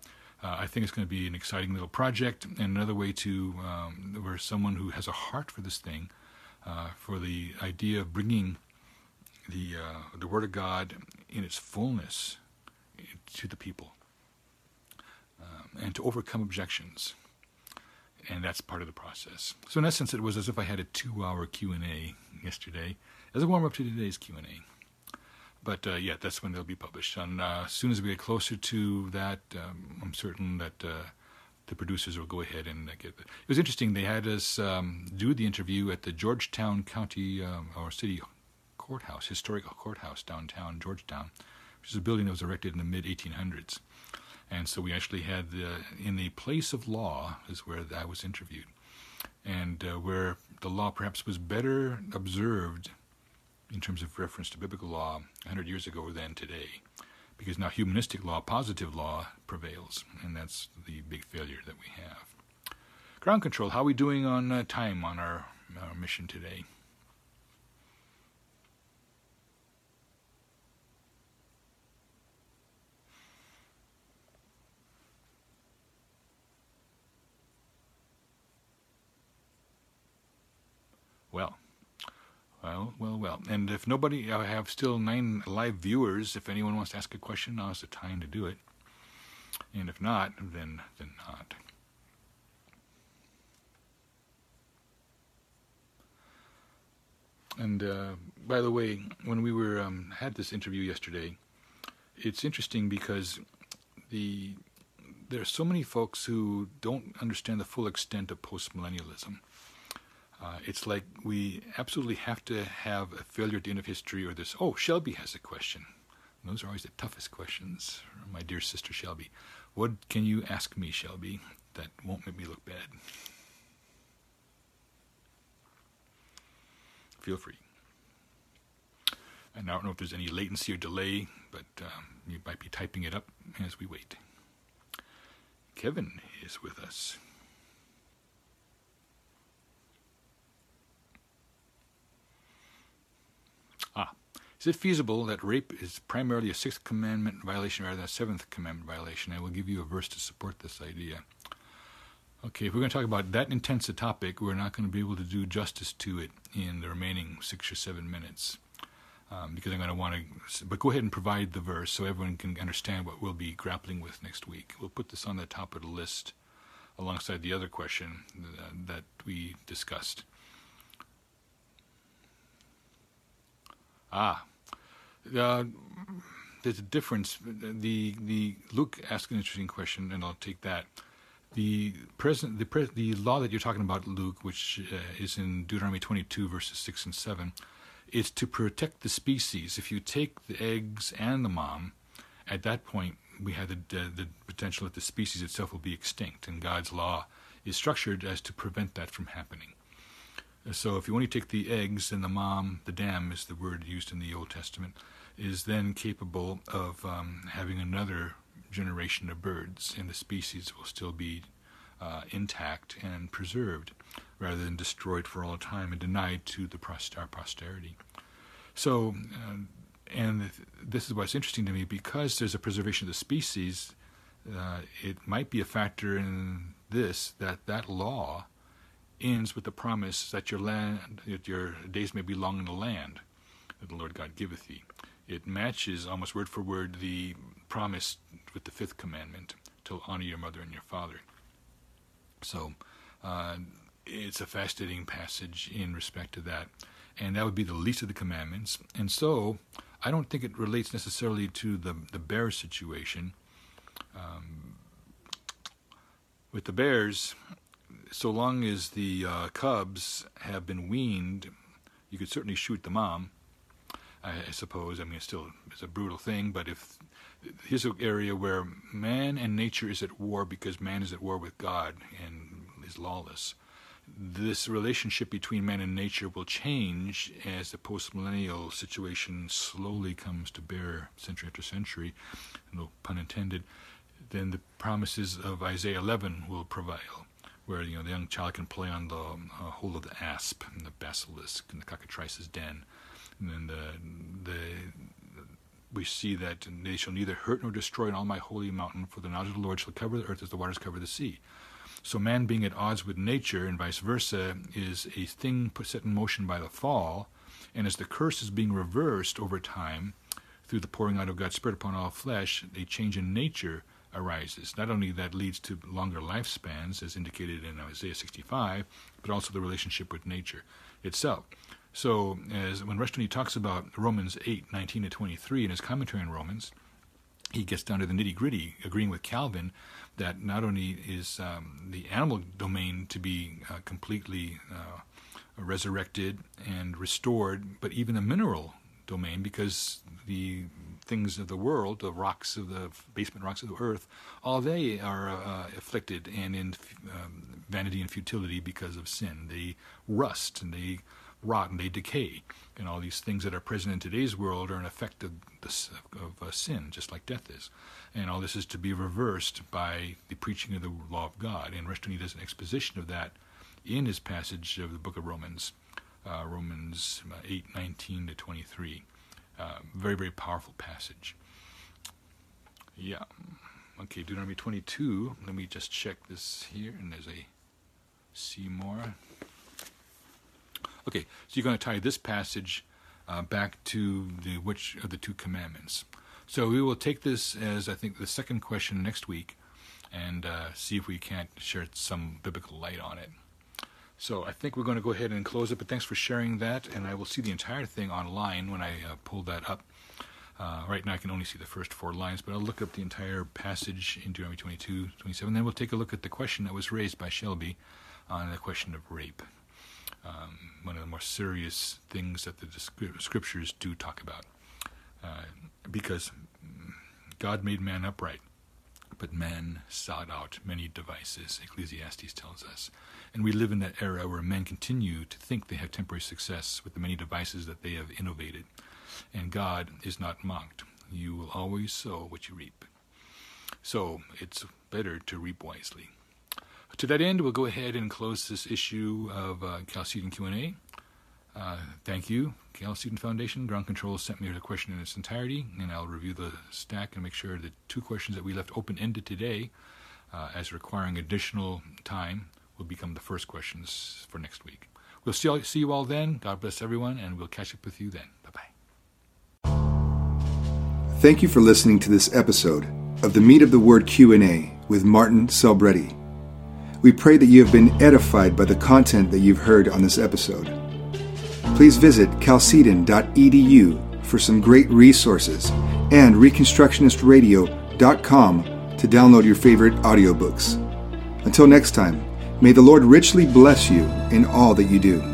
uh, I think it's going to be an exciting little project and another way to um, where someone who has a heart for this thing, uh, for the idea of bringing the uh, the Word of God in its fullness to the people, um, and to overcome objections, and that's part of the process. So in essence, it was as if I had a two-hour Q and A yesterday as a warm-up to today's Q and A. But uh, yeah, that's when they'll be published. And uh, as soon as we get closer to that, um, I'm certain that uh, the producers will go ahead and get it. It was interesting. They had us um, do the interview at the Georgetown County um, or City Courthouse, historic courthouse downtown Georgetown, which is a building that was erected in the mid 1800s. And so we actually had the, in the place of law is where I was interviewed, and uh, where the law perhaps was better observed in terms of reference to biblical law 100 years ago than today. Because now humanistic law, positive law, prevails, and that's the big failure that we have. Ground control, how are we doing on uh, time on our, our mission today? Well, well, well. Well. And if nobody, I have still nine live viewers. If anyone wants to ask a question, now's the time to do it. And if not, then then not. And uh, by the way, when we were um, had this interview yesterday, it's interesting because the there are so many folks who don't understand the full extent of postmillennialism. Uh, it's like we absolutely have to have a failure at the end of history or this, oh, Shelby has a question. And those are always the toughest questions, my dear sister Shelby. What can you ask me, Shelby, that won't make me look bad? Feel free. And I don't know if there's any latency or delay, but um, you might be typing it up as we wait. Kevin is with us. Ah, is it feasible that rape is primarily a sixth commandment violation rather than a seventh commandment violation? I will give you a verse to support this idea. Okay, if we're going to talk about that intense a topic, we're not going to be able to do justice to it in the remaining six or seven minutes. Um, because I'm going to want to, but go ahead and provide the verse so everyone can understand what we'll be grappling with next week. We'll put this on the top of the list alongside the other question uh, that we discussed. Ah, uh, there's a difference. The the Luke asked an interesting question, and I'll take that. The present the the law that you're talking about, Luke, which uh, is in Deuteronomy 22 verses six and seven, is to protect the species. If you take the eggs and the mom, at that point we have the, the potential that the species itself will be extinct, and God's law is structured as to prevent that from happening. So if you only take the eggs and the mom, the dam is the word used in the Old Testament, is then capable of um, having another generation of birds, and the species will still be uh, intact and preserved rather than destroyed for all time and denied to the our posterity. So, uh, and this is what's interesting to me because there's a preservation of the species. Uh, it might be a factor in this that that law ends with the promise that your land, that your days may be long in the land that the Lord God giveth thee. It matches almost word for word the promise with the fifth commandment to honor your mother and your father. So uh, it's a fascinating passage in respect to that. And that would be the least of the commandments. And so I don't think it relates necessarily to the, the bear situation. Um, with the bears, so long as the uh, cubs have been weaned, you could certainly shoot the mom. I, I suppose. I mean, it's still it's a brutal thing, but if here's an area where man and nature is at war because man is at war with God and is lawless. This relationship between man and nature will change as the postmillennial situation slowly comes to bear century after century, no pun intended. Then the promises of Isaiah 11 will prevail where you know the young child can play on the uh, hole of the asp and the basilisk and the cockatrice's den, and then the the we see that they shall neither hurt nor destroy in all my holy mountain, for the knowledge of the Lord shall cover the earth as the waters cover the sea. So man being at odds with nature and vice versa is a thing put set in motion by the fall, and as the curse is being reversed over time through the pouring out of God's Spirit upon all flesh, a change in nature arises. Not only that leads to longer lifespans, as indicated in Isaiah 65, but also the relationship with nature itself. So, as when Rushdoony talks about Romans 8, 19 to 23 in his commentary on Romans, he gets down to the nitty gritty, agreeing with Calvin that not only is um, the animal domain to be uh, completely uh, resurrected and restored, but even the mineral domain, because the things of the world, the rocks of the basement rocks of the earth, all they are uh, afflicted and in um, vanity and futility because of sin. They rust and they rot and they decay. And all these things that are present in today's world are an effect of, this, of uh, sin, just like death is. And all this is to be reversed by the preaching of the law of God. And Rushdoony does an exposition of that in his passage of the book of Romans, uh, Romans uh, 8, 19 to 23. Very, very powerful passage. Yeah. Okay, Deuteronomy 22. Let me just check this here, and there's a see more. Okay, so you're going to tie this passage uh, back to the which of the two commandments. So we will take this as I think the second question next week, and uh, see if we can't share some biblical light on it. So I think we're going to go ahead and close it. But thanks for sharing that, and I will see the entire thing online when I uh, pull that up. Uh, right now, I can only see the first four lines, but I'll look up the entire passage in Deuteronomy 22, 27. Then we'll take a look at the question that was raised by Shelby on the question of rape. Um, one of the more serious things that the scriptures do talk about. Uh, because God made man upright, but man sought out many devices, Ecclesiastes tells us. And we live in that era where men continue to think they have temporary success with the many devices that they have innovated. And God is not mocked. You will always sow what you reap. So it's better to reap wisely. To that end, we'll go ahead and close this issue of uh, Chalcedon Q&A. Uh, thank you, Chalcedon Foundation. Ground Control sent me the question in its entirety, and I'll review the stack and make sure the two questions that we left open-ended today, uh, as requiring additional time, will become the first questions for next week. We'll see, see you all then. God bless everyone, and we'll catch up with you then. Bye-bye. Thank you for listening to this episode of the Meat of the Word Q&A with Martin Selbrede. We pray that you have been edified by the content that you've heard on this episode please visit chalcedon.edu for some great resources and reconstructionistradio.com to download your favorite audiobooks. Until next time, may the Lord richly bless you in all that you do.